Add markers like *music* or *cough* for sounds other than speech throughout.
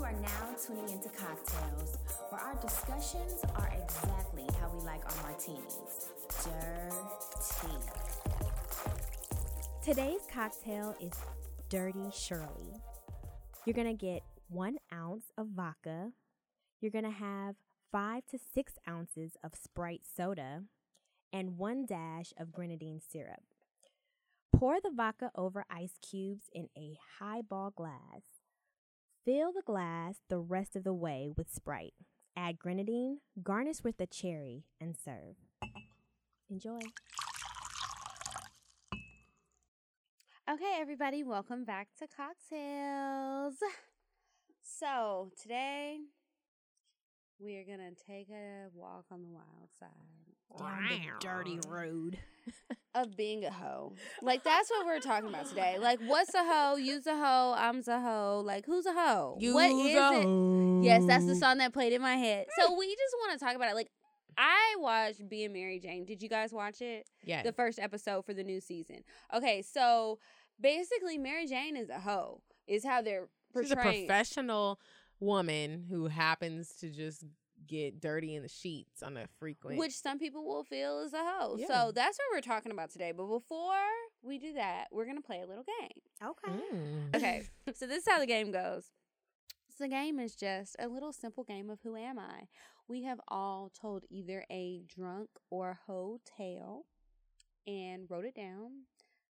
You are now tuning into CockTales, where our discussions are exactly how we like our martinis. Dirty. Today's cocktail is Dirty Shirley. You're gonna get one ounce of vodka. You're gonna have five to six ounces of Sprite soda and one dash of grenadine syrup. Pour the vodka over ice cubes in a highball glass. Fill the glass the rest of the way with Sprite. Add grenadine, garnish with a cherry, and serve. Enjoy. Okay, everybody, welcome back to CockTales. So, today we are going to take a walk on the wild side Down the dirty road. *laughs* of being a hoe. Like, that's what we're talking about today. Like, what's a hoe? You's a hoe. I'm a hoe. Like, who's a hoe? what is it? Yes, that's the song that played in my head. So, we just want to talk about it. Like, I watched Being Mary Jane. Did you guys watch it? Yeah. the first episode for the new season. Okay, so basically, Mary Jane is a hoe. Is how they're She's a portraying. professional woman who happens to just get dirty in the sheets on a frequent. which some people will feel is a hoe. Yeah. So that's what we're talking about today. But before we do that, we're gonna play a little game. Okay. Mm. Okay, *laughs* so this is how the game goes. So the game is just a little simple game of who am I. We have all told either a drunk or hoe tale and wrote it down.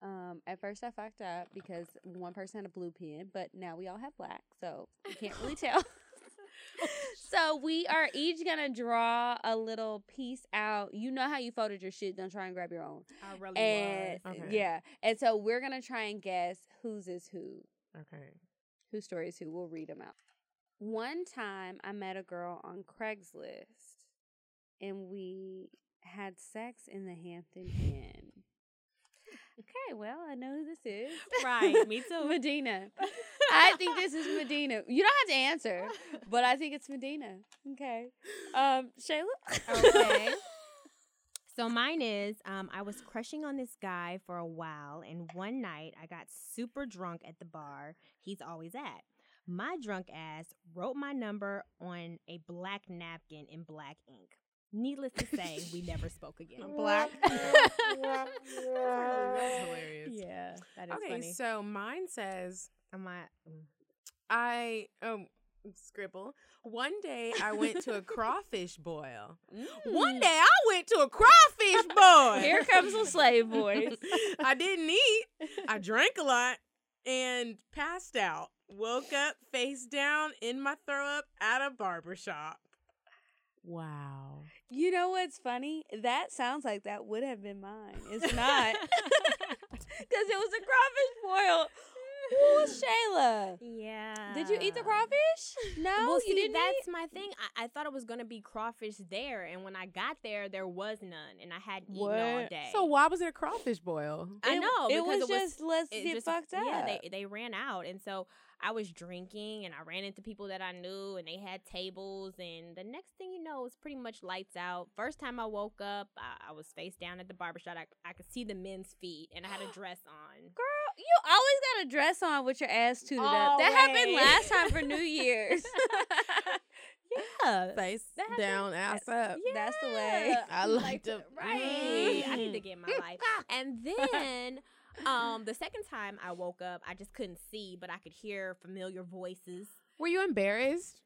Um, at first, I fucked up because one person had a blue pen, but now we all have black, so you can't really tell. *laughs* so we are each gonna draw a little piece out. You know how you folded your shit. Don't try and grab your own. I really And Okay. yeah, and so we're gonna try and guess whose is who Okay. whose story is who. We'll read them out. One time I met a girl on Craigslist and we had sex in the Hampton Inn. Okay, well, I know who this is. Right, me *laughs* too. Medinah. I think this is *laughs* Medinah. You don't have to answer, but I think it's Medinah. Okay. Um, Shayla? Okay. *laughs* so mine is um, I was crushing on this guy for a while, and one night I got super drunk at the bar he's always at. My drunk ass wrote my number on a black napkin in black ink. Needless to say, we *laughs* never spoke again. *laughs* *laughs* Black. That's hilarious. Yeah, that is Okay, funny. so mine says Am I? I um scribble. One day I went to a crawfish boil. One day I went to a crawfish boil. Here comes the slave voice. I didn't eat. I drank a lot and passed out. Woke up face down in my throw up at a barber shop. Wow. You know what's funny? That sounds like that would have been mine. It's *laughs* not. *laughs* Because it was a crawfish boil. Who was Shayla? Yeah. Did you eat the crawfish? No, well, you didn't. that's eat? my thing. I, I thought it was gonna be crawfish there, and when I got there, there was none, and I hadn't eaten all day. So why was it a crawfish boil? I It- know it because was just let's it get just- fucked up. Yeah, they they ran out, and so I was drinking, and I ran into people that I knew, and they had tables, and the next thing you know, it was pretty much lights out. First time I woke up, I, I was face down at the barbershop. I, I could see the men's feet, and I had a *gasps* dress on. Girl, you always got a dress on with your ass tooted up. That happened last time for New Year's. *laughs* Yeah, Face That happened- down, ass up. That's the way. I you *laughs* like to- right. I need to Mm. get in my life. *laughs* And then um the second time I woke up, I just couldn't see, but I could hear familiar voices. Were you embarrassed?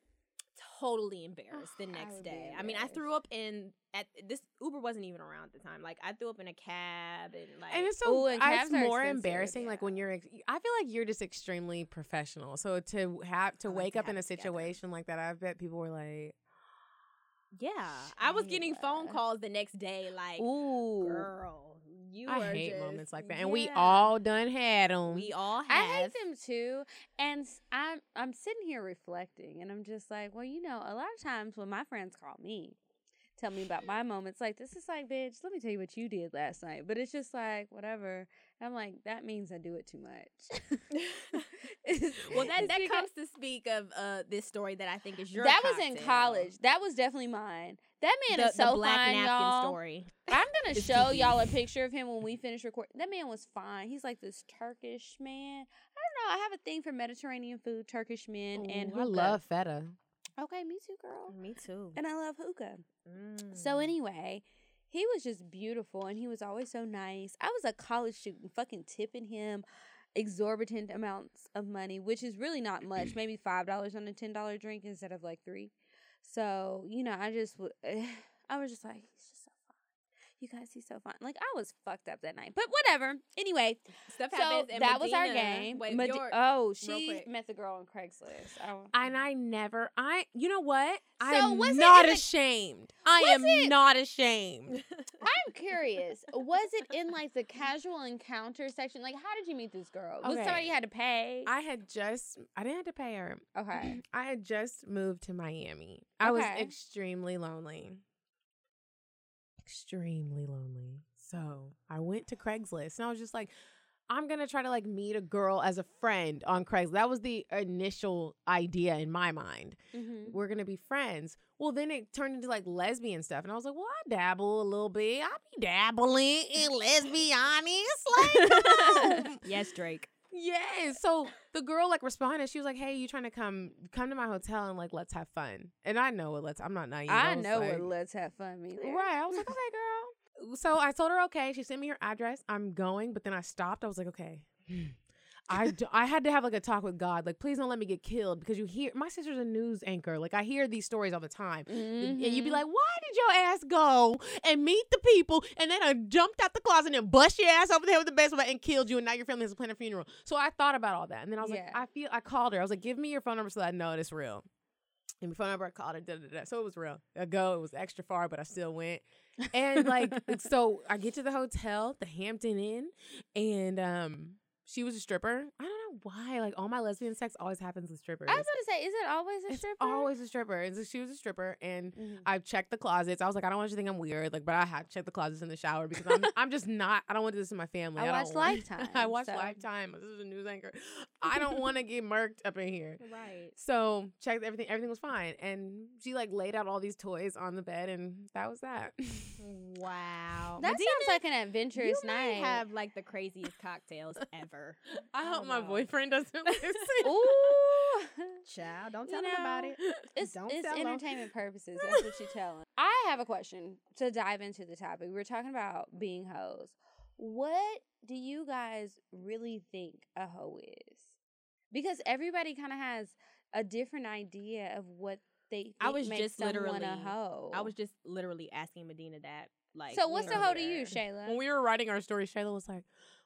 Totally embarrassed the *sighs* next would be day. I mean, I threw up in at this Uber wasn't even around at the time. Like I threw up in a cab and like And it's so Ooh, and cabs it's are more expensive, embarrassing. Like when you're, ex- I feel like you're just extremely professional. So to have to I like wake to up have in a it together. situation like that, I bet people were like, yeah. I was getting phone calls the next day like Ooh. girl, you I hate just- moments like that, and we all done had them. we all have I hate them too, and I'm I'm sitting here reflecting, and I'm just like, well, you know, a lot of times when my friends call me, tell me about my moments, like this is like, bitch, let me tell you what you did last night, but it's just like whatever. I'm like, that means I do it too much. *laughs* *laughs* Well, that that comes to speak of uh this story that I think is your. that was in college. That was definitely mine. That man the, is so the black fine, napkin y'all. story. I'm gonna *laughs* show too y'all a *laughs* picture of him when we finish recording. That man was fine. He's like this Turkish man. I don't know. I have a thing for Mediterranean food, Turkish men, and Ooh, I love feta. Okay, me too, girl. Me too. And I love hookah. Mm. So anyway, he was just beautiful and he was always so nice. I was a college student fucking tipping him exorbitant amounts of money, which is really not much, *clears throat* maybe $5 on a $10 drink instead of like 3. So, you know, I just *sighs* I was just like just. You guys, he's so fun. Like I was fucked up that night. But whatever. Anyway, Stuff so happens. and that was our game. Wait, Medi- your- oh, she met the girl on Craigslist. I And I never, I, you know what? I am not in the- ashamed. I am it- not ashamed. *laughs* I'm curious. Was it in like the casual encounter section? Like, how did you meet this girl? Was somebody you had to pay? I had just, I didn't have to pay her. okay. *clears throat* I had just moved to Miami. I was extremely lonely. Extremely lonely. So I went to Craigslist and I was just like, I'm gonna try to like meet a girl as a friend on Craigslist. That was the initial idea in my mind. Mm-hmm. We're gonna be friends. Well, then it turned into like lesbian stuff, and I was like, well, I dabble a little bit. I be dabbling in lesbianis. Like, come on. *laughs* yes, Drake. Yes. So the girl like responded. She was like, "Hey, you trying to come come to my hotel and like let's have fun?" And I know what let's. I'm not naive. I was know like, what let's have fun means. Right. I was like, okay, girl. So I told her okay. She sent me her address. I'm going, but then I stopped. I was like, okay. I, I had to have like a talk with God. Like, please don't let me get killed because you hear my sister's a news anchor. Like, I hear these stories all the time. And you'd be Mhm. like, why did your ass go and meet the people and then I jumped out the closet and bust your ass over there with the baseball bat and killed you and now your family has to plan a funeral. So I thought about all that. And then I was Yeah. like, I feel, I called her. I was like, give me your phone number so that I know it's real. And my phone number, I called her. Da, da, da. So it was real. I go. It was extra far, but I still went. And like, *laughs* so I get to the hotel, the Hampton Inn, and um, she was a stripper. I don't know why. Like all my lesbian sex always happens with strippers. I was going to say, is it always a it's stripper? always a stripper. And so she was a stripper, and Mhm. I checked the closets. I was like, I don't want you to think I'm weird, like, but I had to check the closets in the shower because I'm, I'm just not. I don't want this in my *laughs* family. I don't watched *laughs* Lifetime, I watched so- Lifetime. This is a news anchor. I don't want to get murked up in here. Right. So checked everything. Everything was fine, and she like laid out all these toys on the bed, and that was that. *laughs* Wow. That Medinah, sounds like an adventurous you night. have like the craziest cocktails ever. I hope don't my uh, boyfriend doesn't *laughs* listen. Ooh. Child, don't You tell them about know, it. *laughs* It's, Don't it's tell 'em. entertainment purposes. That's what you're telling. *laughs* I have a question to dive into the topic. We were talking about being hoes. What do you guys really think a hoe is? Because everybody kind of has a different idea of what they think I was makes just literally- a hoe. I was just literally asking Medinah that. Like, so what's the hoe to you. Shayla? when we were writing our story, Shayla was like,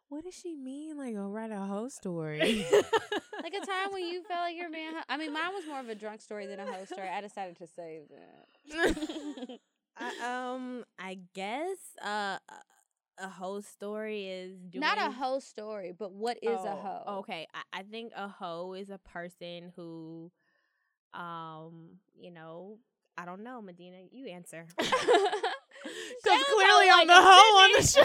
"What does she mean? Like, I'll write a hoe story." *laughs* like a time when you felt like you're being. Ho- I mean, mine was more of a drunk story than a hoe story. I decided to save that. *laughs* I, um, I guess uh, a- a hoe story is doing Not a hoe story, but what is a Oh, hoe? Okay, I, I think a hoe is a person who, um, you know, I don't know, Medinah. You answer. *laughs* Because clearly felt I'm the like hoe on the show.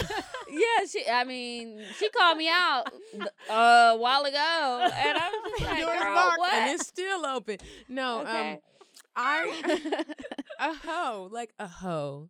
Yeah, she. I mean, she called me out th- uh, a while ago, and I was just *laughs* like, Doors "Girl, locked what?" and it's still open. No, um, Okay. I *laughs* a hoe like a hoe.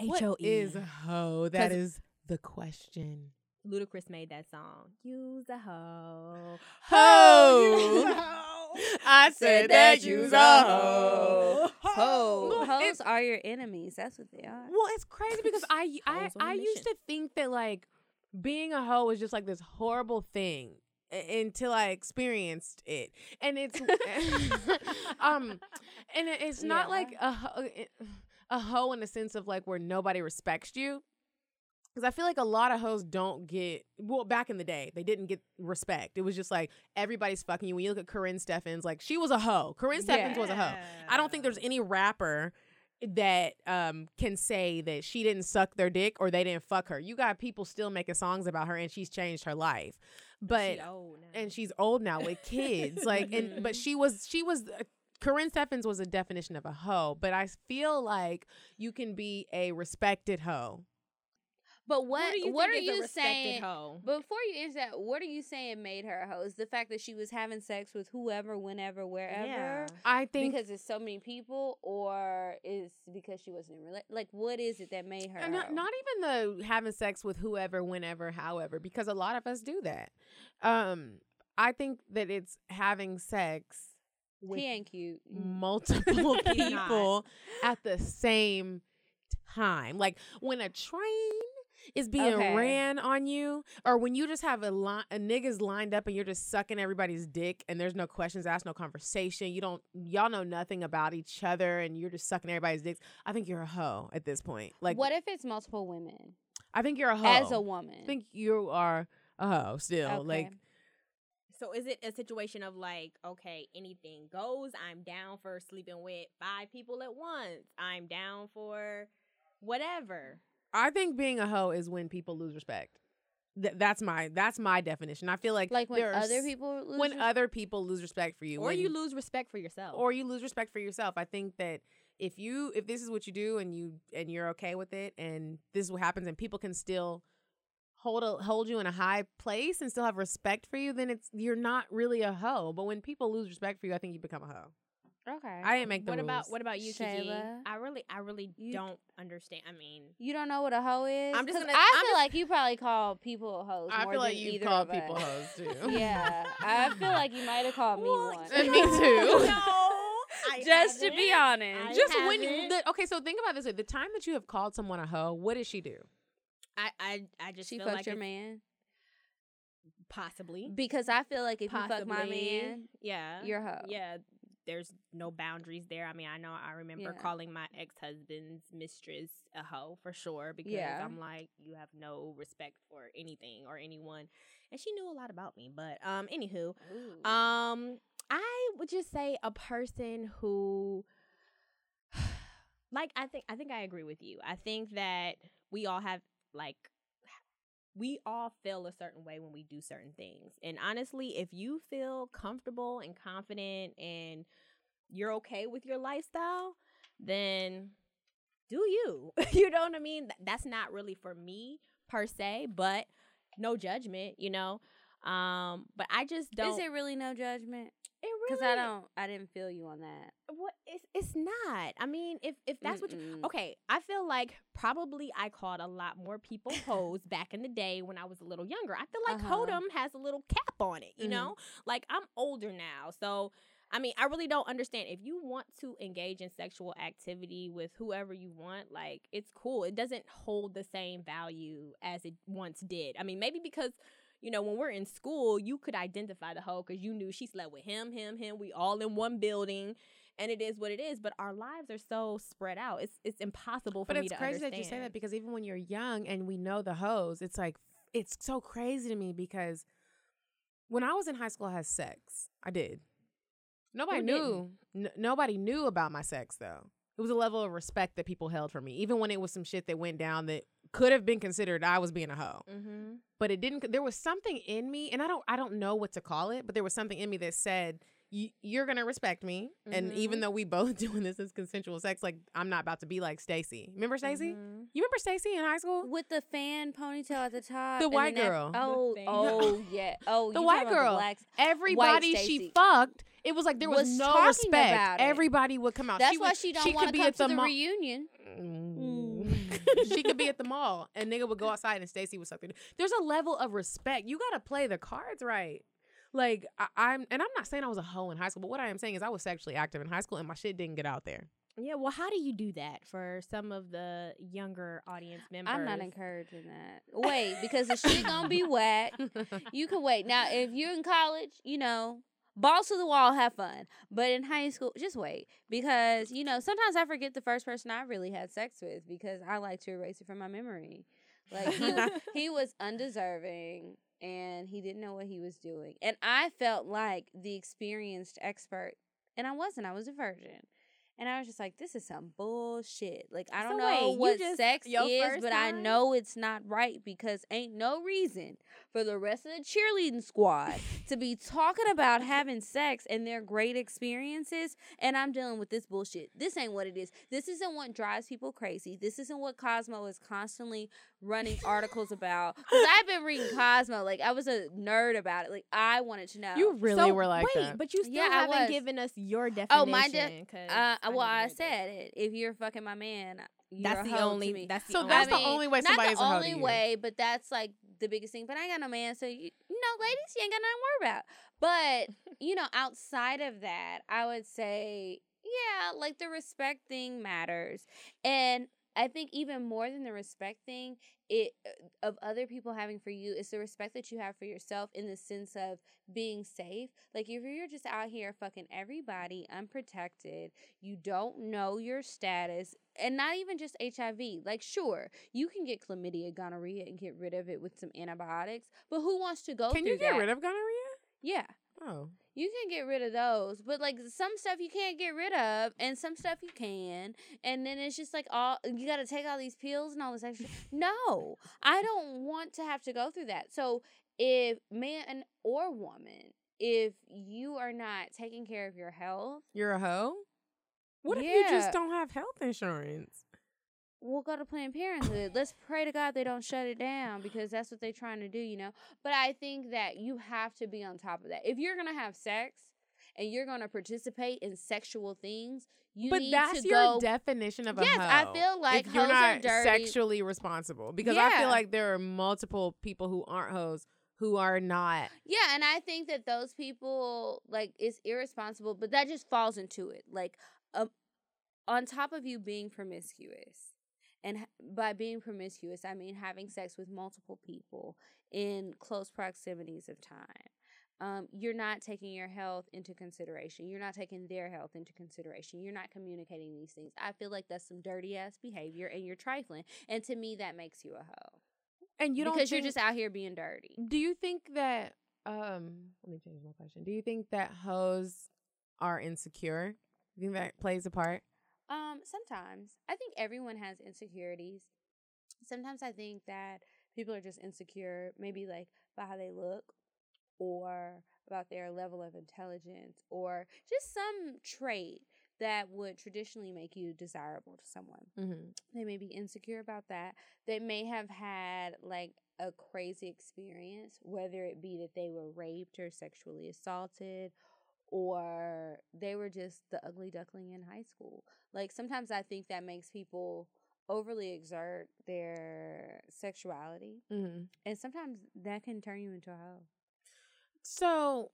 What H O E is a hoe? That 'Cause- is the question. Ludacris made that song. Use *gasps* *laughs* a hoe. Hoe. I said that you's a hoe. Ho, hoes are your enemies. That's what they are. Well, it's crazy because I *laughs* I, Hoes on a I used to think that like being a hoe was just like this horrible thing until I experienced it, and it's *laughs* um, and it's not Yeah. like a ho- a hoe in the sense of like where nobody respects you. Because I feel like a lot of hoes don't get well back in the day they didn't get respect. It was just like everybody's fucking you. When you look at Karrine Steffans, like she was a hoe. Karrine Steffans was a hoe. I don't think there's any rapper that um can say that she didn't suck their dick or they didn't fuck her. You got people still making songs about her and she's changed her life. But She and she's old now with kids. *laughs* like and but she was she was uh, Karrine Steffans was a definition of a hoe, but I feel like you can be a respected hoe. But what? Who do you what are think is a you respected saying? Hoe? Before you answer that, what are you saying made her a hoe? Is the fact that she was having sex with whoever, whenever, wherever? Yeah. I think Because it's so many people, or is because she wasn't in rela- like what is it that made her? A Not, hoe? not even the having sex with whoever, whenever, however, because a lot of us do that. Um, I think that it's having sex with He ain't cute. multiple *laughs* people at the same time. Like when a train is being Okay. ran on you, or when you just have a line, a niggas lined up and you're just sucking everybody's dick, and there's no questions asked, no conversation. You don't, y'all know nothing about each other, and you're just sucking everybody's dicks. I think you're a hoe at this point. Like, what if it's multiple women I think you're a hoe. as a woman? I think you are a hoe still. Like, So is it a situation of like, okay, anything goes? I'm down for sleeping with five people at once. I'm down for whatever. I think being a hoe is when people lose respect. Th- that's my that's my definition. I feel like like when other s- people lose when res- other people lose respect for you, Or when- you lose respect for yourself. or you lose respect for yourself. I think that if you if this is what you do and you and you're okay with it and this is what happens and people can still hold a, hold you in a high place and still have respect for you, then it's you're not really a hoe. But when people lose respect for you, I think you become a hoe. Okay. I didn't make the what rules. about what about you, Kiki? Shayla? I really I really You- don't understand. I mean, you don't know what a hoe is. I'm just 'Cause gonna- I I'm feel just- like you probably call people hoes. I more feel like than you either call of people us. hoes too. *laughs* Yeah, I feel like you might have called me Well, one. And me too. No, *laughs* I Just to be haven't. honest. I Just when you, haven't. the, okay, so think about this: way. the time that you have called someone a hoe, what did she do? I I I just she feel fucked like your it's man possibly because I feel like if you fuck my man, yeah, you're a hoe. yeah. There's no boundaries there. I mean, I know I remember Yeah. calling my ex husband's mistress a hoe for sure because Yeah. I'm like, you have no respect for anything or anyone, and she knew a lot about me. But um, anywho, Ooh. Um, I would just say a person who *sighs* like I think I think I agree with you. I think that we all have like we all feel a certain way when we do certain things. And honestly, if you feel comfortable and confident and you're okay with your lifestyle, then do you. *laughs* you know what I mean? That's not really for me per se, but no judgment, you know. Um, but I just don't is it really no judgment? it really Because I don't, I didn't feel you on that. what it's it's not. I mean, if if that's what you Okay, I feel like probably I called a lot more people hoes back in the day when I was a little younger. I feel like Uh-huh. Hodem has a little cap on it, you Mhm. know? Like I'm older now. So I mean, I really don't understand. If you want to engage in sexual activity with whoever you want, like it's cool. It doesn't hold the same value as it once did. I mean, maybe because you know, when we're in school, you could identify the hoe because you knew she slept with him, him, him. We all in one building, and it is what it is. But our lives are so spread out. It's it's impossible for But me it's to crazy that you say that because even when you're young and we know the hoes, it's like it's so crazy to me because when I was in high school, I had sex. I did. Nobody Who knew. N- nobody knew about my sex though. It was a level of respect that people held for me, even when it was some shit that went down that could have been considered I was being a hoe. mm-hmm. But it didn't. There was something in me, and I don't. I don't know what to call it, but there was something in me that said. "You- You're gonna respect me, and Mhm. even though we both *laughs* doing this as consensual sex, like I'm not about to be like Stacy. Remember Stacy? Mm-hmm. You remember Stacy in high school? With the fan ponytail at the top. The white then that- girl. Oh, The oh, *laughs* yeah. Oh, The white talking about the girl. blacks. Everybody she fucked, it was like there was, Was no talking respect. about it. Everybody would come out. That's she why would, she don't she want could to be come at to the the reunion. She could be at the mall, and nigga would go outside, and Stacy would suck their. There's a level of respect. You gotta play the cards right. Like I, I'm, and I'm not saying I was a hoe in high school, but what I am saying is I was sexually active in high school, and my shit didn't get out there. Yeah. Well, how do you do that for some of the younger audience members? I'm not encouraging that. Wait, because the shit gonna be *laughs* whack. You can wait. Now, if you're in college, you know, balls to the wall, have fun. But in high school, just wait. Because, you know, sometimes I forget the first person I really had sex with because I like to erase it from my memory. Like, he, *laughs* he was undeserving and he didn't know what he was doing. And I felt like the experienced expert, and I wasn't, I was a virgin. And I was just like, this is some bullshit. Like, I don't So know wait, what just- sex is, but I know it's not right because ain't no reason for the rest of the cheerleading squad to be talking about having sex and their great experiences. And I'm dealing with this bullshit. This ain't what it is. This isn't what drives people crazy. This isn't what Cosmo is constantly running articles about. Because I've been reading Cosmo. Like, I was a nerd about it. Like, I wanted to know. You really So, were like wait, that. but you still Yeah, haven't given us your definition. Oh, my de- 'cause Uh, I well, need I said it. If you're fucking my man, you're That's the only. To. That's the So only. that's the only way not the a hoe to only way, but that's like the biggest thing. But I ain't got no man, so you, you know, ladies, you ain't got nothing to worry about. But *laughs* you know, outside of that, I would say, yeah, like the respect thing matters, and I think even more than the respect thing, it uh, of other people having for you is the respect that you have for yourself in the sense of being safe. Like if you're just out here fucking everybody unprotected, you don't know your status, and not even just HIV. Like sure, you can get chlamydia, gonorrhea, and get rid of it with some antibiotics, but who wants to go? Can you get that? rid of gonorrhea? Yeah. Oh, You can get rid of those, but like some stuff you can't get rid of, and some stuff you can, and then it's just like all you got to take all these pills and all this extra. *laughs* No, I don't want to have to go through that. So if man or woman, if you are not taking care of your health, you're a hoe. What if you just don't have health insurance? We'll go to Planned Parenthood. Let's pray to God they don't shut it down because that's what they're trying to do, you know. But I think that you have to be on top of that. If you're gonna have sex and you're gonna participate in sexual things, you but need that's your go. definition of a Yes, hoe. I feel like if you're hoes are not dirty. sexually responsible, because I feel like there are multiple people who aren't hoes who are not. yeah, and I think that those people like it's irresponsible, but that just falls into it. Like, um, on top of you being promiscuous, and by being promiscuous, I mean having sex with multiple people in close proximities of time. Um, you're not taking your health into consideration. You're not taking their health into consideration. You're not communicating these things. I feel like that's some dirty ass behavior, and you're trifling. And to me, that makes you a hoe And you don't because you're just out here being dirty. Do you think that? Um, let me change my question. Do you think that hoes are insecure? Do you think that plays a part? Um, sometimes I think everyone has insecurities. Sometimes I think that people are just insecure, maybe like by how they look, or about their level of intelligence, or just some trait that would traditionally make you desirable to someone. Mm-hmm. They may be insecure about that. They may have had like a crazy experience, whether it be that they were raped or sexually assaulted, or they were just the ugly duckling in high school. Like sometimes I think that makes people overly exert their sexuality, Mm-hmm. and sometimes that can turn you into a hoe. So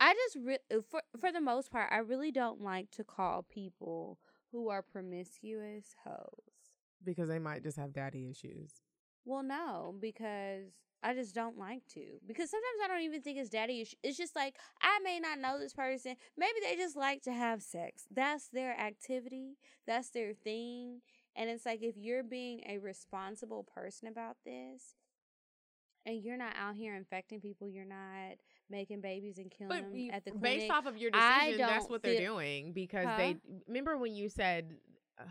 I just re- for for the most part, I really don't like to call people who are promiscuous hoes. because they might just have daddy issues. Well, no, because I just don't like to. Because sometimes I don't even think it's daddy issue. It's just like I may not know this person. Maybe they just like to have sex. That's their activity. That's their thing. And it's like if you're being a responsible person about this and you're not out here infecting people, you're not making babies and killing But them at the based off of your decision, that's what they're doing because Huh? they remember when you said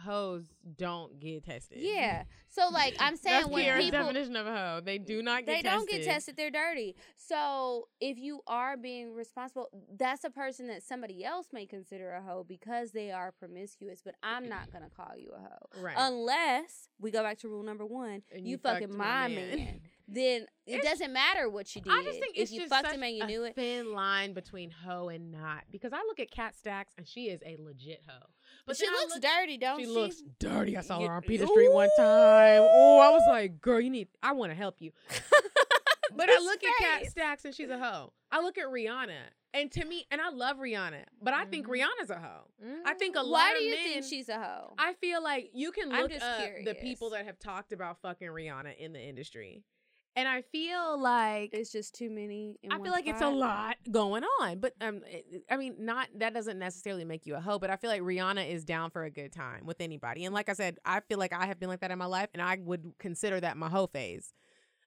hoes don't get tested. yeah. So like I'm saying That's when Kiara's people definition of a hoe. They do not get tested. they tested. don't get tested they're dirty so if you are being responsible that's a person that somebody else may consider a hoe because they are promiscuous but i'm not *clears throat* gonna call you a hoe Right. unless we go back to rule number one And you, you fucking my man, man. *laughs* then it It's- doesn't matter what you did I just think if you just fucked him and you knew it thin line between hoe and not. Because I look at Kat Stacks and she is a legit hoe. But she looks look- dirty don't she she, looks dirty. I saw her on Peter Street one time. Oh, I was like, girl, you need. I want to help you. *laughs* but I look at Kat. Stacks and she's a hoe. I look at Rihanna and to me, and I love Rihanna, but I think Mhm. Rihanna's a hoe. I think a lot why of do you men. think she's a hoe I feel like you can look up the people that have talked about fucking Rihanna in the industry, and I feel like it's just too many in I feel like it's a lot going on, but um, I mean, not that doesn't necessarily make you a hoe, but I feel like Rihanna is down for a good time with anybody, and like I said, I feel like I have been like that in my life, and I would consider that my hoe phase.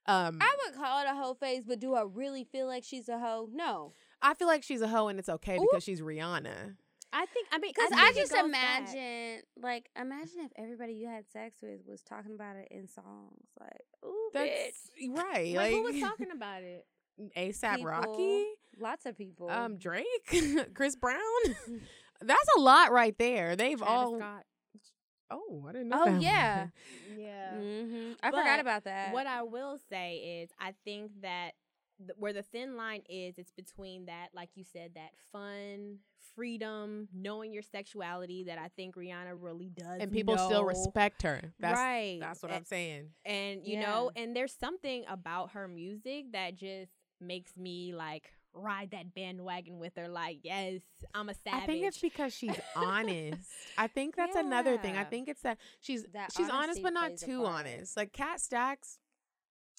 Um, I would call it a hoe phase, but do I really feel like she's a hoe? No. I feel like she's a hoe, and it's okay Ooh. because she's Rihanna. I think I mean Because think I, just goes back. imagine, like, imagine if everybody you had sex with was talking about it in songs, like, "Ooh, That's bitch." right. Wait, like who was talking *laughs* about it? ASAP Rocky, Lots of people. um, Drake, *laughs* Chris Brown. *laughs* That's a lot right there. They've Travis all. Scott. Oh, I didn't know. Oh, yeah. Yeah. hmm I But forgot about that. What I will say is, I think that th- where the thin line is, it's between that, like you said, that fun, freedom, knowing your sexuality that I think Rihanna really does. and people still respect her. That's, right. That's what I'm saying. and you know and there's something about her music that just makes me like ride that bandwagon with her like yes i'm a savage I think it's because she's *laughs* honest. I think that's another thing. I think it's that she's That she's honest but not too honest. Like Kat Stacks,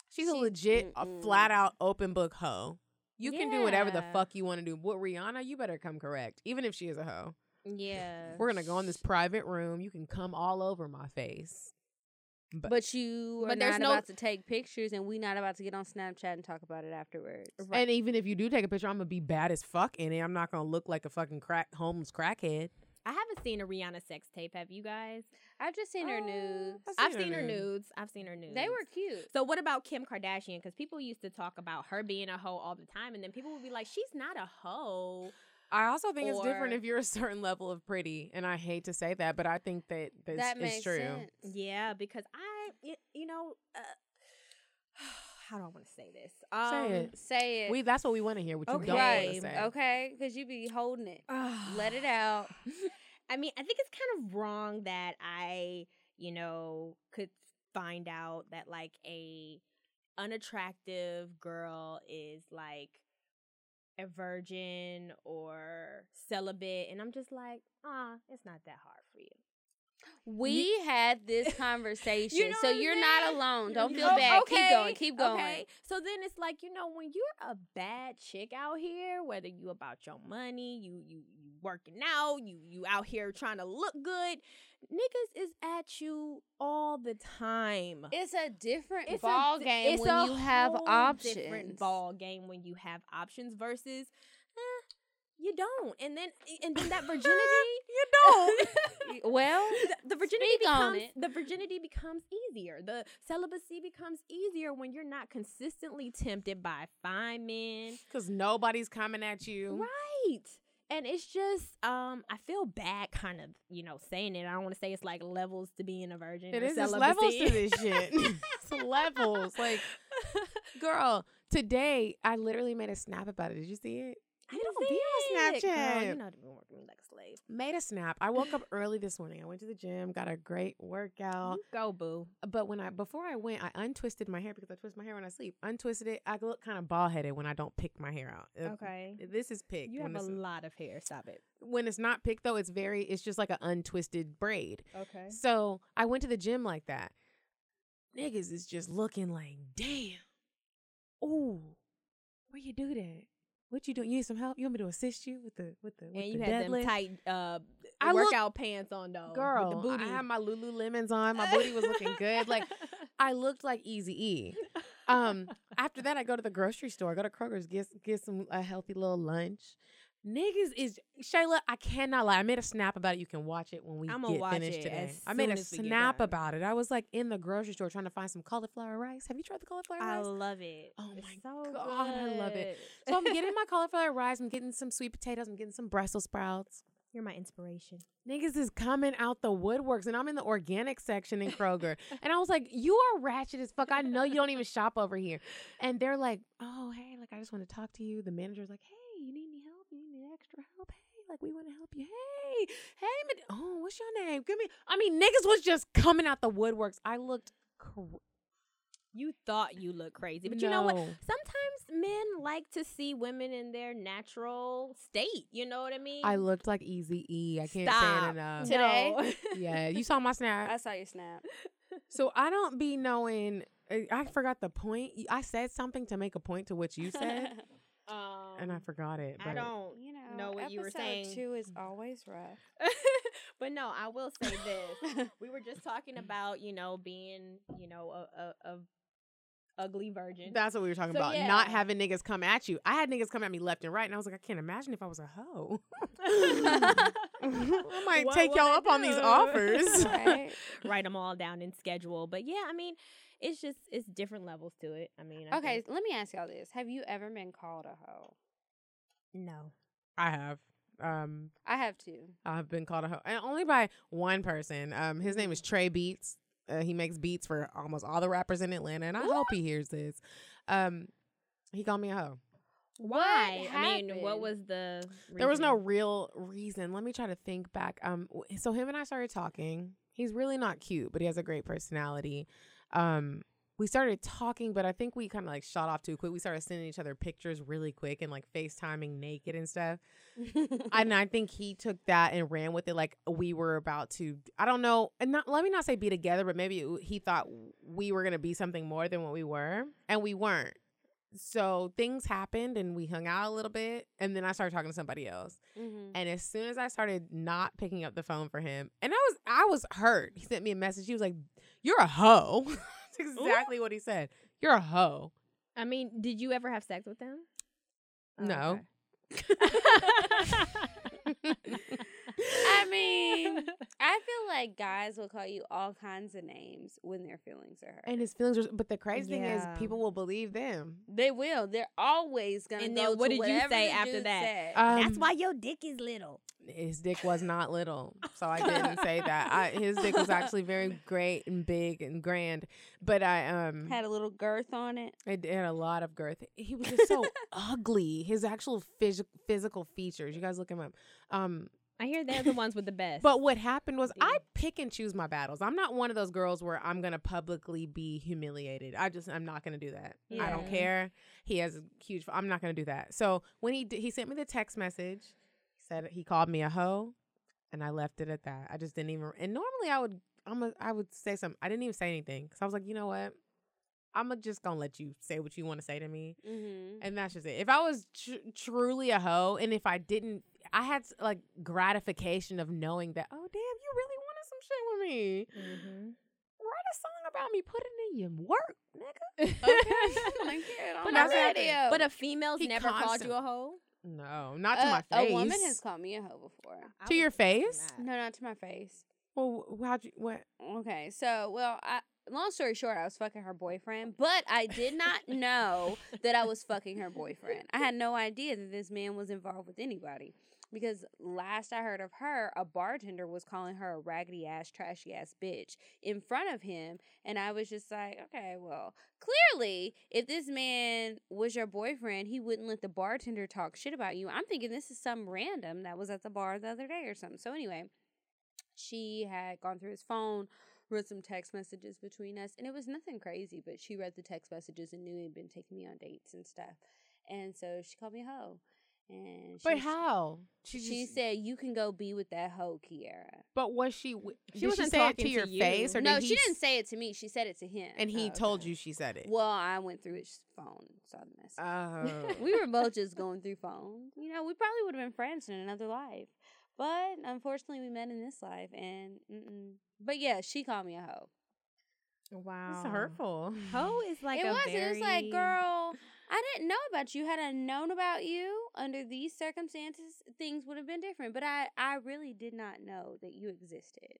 she's a legit, a mm-mm. flat out open book hoe. You can do whatever the fuck you want to do. But Rihanna, you better come correct, even if she is a hoe. yeah We're gonna go in this private room. You can come all over my face. But, But you are But there's not no- about to take pictures, and we not about to get on Snapchat and talk about it afterwards. and even if you do take a picture, I'm gonna be bad as fuck in it. I'm not gonna look like a fucking crack homeless crackhead. I haven't seen a rihanna sex tape have you guys I've just seen her Uh, nudes. i've seen her nudes i've seen her nudes They were cute. so what about kim kardashian because people used to talk about her being a hoe all the time and then people would be like she's not a hoe I also think it's different if you're a certain level of pretty, and I hate to say that, but I think that this that is makes true. sense. yeah because I, you know uh, how do i want to say this Say um it. Say it. We that's what we want to hear. What you don't want to say. Okay. Because you be holding it. Let it out. *sighs* I mean, I think it's kind of wrong that I, you know, could find out that like a unattractive girl is like a virgin or celibate and I'm just like, "Ah, it's not that hard for you." We had this *laughs* conversation, know so you're saying? not alone. Don't feel bad. Keep going. Keep going. Okay. So then it's like, you know, when you're a bad chick out here, whether you about your money, you you you working out, you you out here trying to look good, niggas is at you all the time. It's a different It's a ball di- game it's when a you have options. Different ball game when you have options versus eh, you don't. And then and then that *laughs* virginity You don't. *laughs* well, *laughs* the, the virginity Speak on becomes it. the virginity becomes easier. The celibacy becomes easier when you're not consistently tempted by fine men. Because nobody's coming at you. Right. And it's just um I feel bad kind of, you know, saying it. I don't want to say it's like levels to being a virgin. It or is. There's levels to this shit. it's levels. Like, girl, today I literally made a snap about it. Did you see it? I don't be on Girl, Snapchat. you know you've been working me like a slave. Made a snap. I woke up early this morning. I went to the gym, got a great workout. You go, boo. Uh, but when I before I went, I untwisted my hair because I twist my hair when I sleep. Untwisted it. I look kind of bald headed when I don't pick my hair out. Okay. This is picked. You have a lot of hair. Stop it. when it's not picked though, it's very. It's just like an untwisted braid. Okay. So I went to the gym like that. Niggas is just looking like, damn. Ooh, where you do that? What you doing? You need some help? You want me to assist you with the with the with And the you had them deadlift? tight uh I look- workout pants on though. with Girl, the booty. I had my Lululemons on. My booty was looking good. Like *laughs* I looked like Easy E. Um, after that, I go to the grocery store. I go to Kroger's, get get some a healthy little lunch. Niggas is Shayla. I cannot lie. I made a snap about it. You can watch it when we I'ma get watch finished it today. as I made soon a as we get snap done. about it. I was like in the grocery store trying to find some cauliflower rice. Have you tried the cauliflower I rice? love it. Oh It's my so God, I love it. good. So I'm getting my *laughs* cauliflower rice. I'm getting some sweet potatoes. I'm getting some Brussels sprouts. You're my inspiration. Niggas is coming out the woodworks, and I'm in the organic section in Kroger. *laughs* and I was like, You are ratchet as fuck. I know you don't even shop over here. And they're like, Oh, hey, like, I just want to talk to you. The manager's like, Hey, you need any help? You need any extra help? Hey, like, we want to help you. Hey, hey, mad- oh, what's your name? Give me. I mean, niggas was just coming out the woodworks. I looked. Cr- You thought you looked crazy, but you know what? Sometimes men like to see women in their natural state. You know what I mean? I looked like Easy E. I can't say it enough. Today? No. yeah, you saw my snap. I saw your snap. So I don't be knowing. I- I forgot the point. I said something to make a point to what you said, *laughs* um, and I forgot it. I don't You know, know what you were episode saying. Two is always rough. *laughs* but no, I will say this. *laughs* we were just talking about, you know, being, you know, a, a, a ugly virgin. That's what we were talking So, about. yeah. Not having niggas come at you. I had niggas come at me left and right, and I was like, I can't imagine if I was a hoe. *laughs* I might What take y'all I up on these offers. Right. Write them all down in schedule. But yeah, I mean, it's just it's different levels to it. I mean, I Okay, think- let me ask y'all this: Have you ever been called a hoe? no. I have. Um, I have too. I've been called a hoe, and only by one person. Um, his name is Trey Beats. Uh, he makes beats for almost all the rappers in Atlanta, and I hope he hears this. Um, he called me a hoe. Why? I mean, what was the? There was no real reason. Let me try to think back. Um, so him and I started talking. He's really not cute, but he has a great personality. Um, we started talking, but I think we kind of like shot off too quick. We started sending each other pictures really quick and like FaceTiming naked and stuff. *laughs* and I think he took that and ran with it like we were about to. I don't know, and not let me not say be together, but maybe he thought we were gonna be something more than what we were, and we weren't. So things happened, and we hung out a little bit, and then I started talking to somebody else. Mhm. And as soon as I started not picking up the phone for him, and I was I was hurt. He sent me a message. He was like, "You're a hoe." *laughs* That's exactly what he said. You're a hoe. I mean, did you ever have sex with them? Oh, No. *laughs* *laughs* I mean, *laughs* I feel like guys will call you all kinds of names when their feelings are hurt. and his feelings are, but the crazy thing is, people will believe them. they will. They're always gonna And go then what to did you say after dude that? That's why your dick is little. his dick was not little, so I didn't say that. I, *laughs* his dick was actually very great and big and grand, but I um Had a little girth on it. it had a lot of girth. He was just so *laughs* ugly. His actual phys- physical features. You guys look him up. Um, I hear they're the ones with the best. But what happened was Yeah. I pick and choose my battles. I'm not one of those girls where I'm gonna publicly be humiliated. I just I'm not gonna do that. I don't care. He has a huge. I'm not gonna do that. So when he he sent me the text message, he said he called me a hoe, and I left it at that. I just didn't even. And normally I would I'm a, I would say something. I didn't even say anything because I was like, you know what. I'm just gonna let you say what you want to say to me, Mm-hmm. and that's just it. If I was tr- truly a hoe, and if I didn't, I had like gratification of knowing that, oh damn, you really wanted some shit with me. Mhm. Write a song about me, put it in your work, nigga. Okay. *laughs* like it on But the radio. But a female's He never called you a hoe. No, not to Uh, my face. A woman has called me a hoe before. I To your face? No, not to my face. Well, wh- how'd you what? Okay, so well, I, long story short, I was fucking her boyfriend, but I did not know that I was fucking her boyfriend. I had no idea that this man was involved with anybody. Because last I heard of her, a bartender was calling her a raggedy ass, trashy ass bitch in front of him. And I was just like, okay, well, clearly, if this man was your boyfriend, he wouldn't let the bartender talk shit about you. I'm thinking this is some random that was at the bar the other day or something. So, anyway, she had gone through his phone, read some text messages between us, and it was nothing crazy, but she read the text messages and knew he'd been taking me on dates and stuff. And so she called me a hoe. And she, But how? She, She, just, said, You can go be with that hoe, Kiara. But was she? w- She did wasn't say it talking to to your you. face, or No, did she didn't say it to me. She said it to him. And he Oh, told okay. you she said it. Well, I went through his phone, saw the message. *laughs* Oh. we were both just *laughs* going through phones. You know, we probably would have been friends in another life. But unfortunately, we met in this life. And, mm-mm. but yeah, she called me a hoe. Wow. It's hurtful. Hoe *laughs* is like it a was. very. It was like, girl, I didn't know about you. Had I known about you under these circumstances, things would have been different. But I, I really did not know that you existed.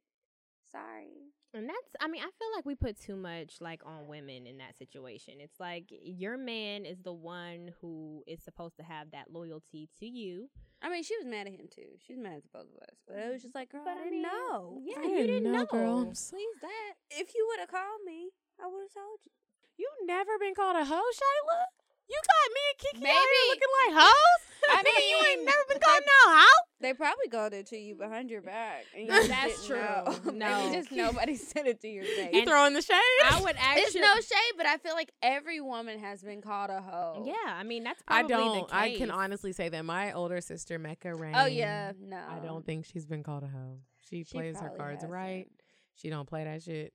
Sorry. And that's, I mean, I feel like we put too much like on women in that situation. It's like your man is the one who is supposed to have that loyalty to you. I mean, she was mad at him too. She was mad at both of us. But it was just mm-hmm. like, girl, But I didn't mean, know. Yeah, I you didn't didn't know, know. girl. Please that. If you would have called me, I would have told you. You never been called a hoe, Shayla? You got me and Kiki out here Maybe. looking like hoes? I Nigga, you ain't never been called no hoe? They probably called it to you behind your back. And you That's just didn't know. true. *laughs* Maybe No. just nobody *laughs* said it to your face. You throwing the shade? I would actually. It's no shade, but I feel like every woman has been called a hoe. Yeah, I mean that's I don't. The I can honestly say that my older sister Mecca oh, Rain. Oh yeah, no. I don't think she's been called a hoe. She, She plays her cards hasn't. right. She don't play that shit.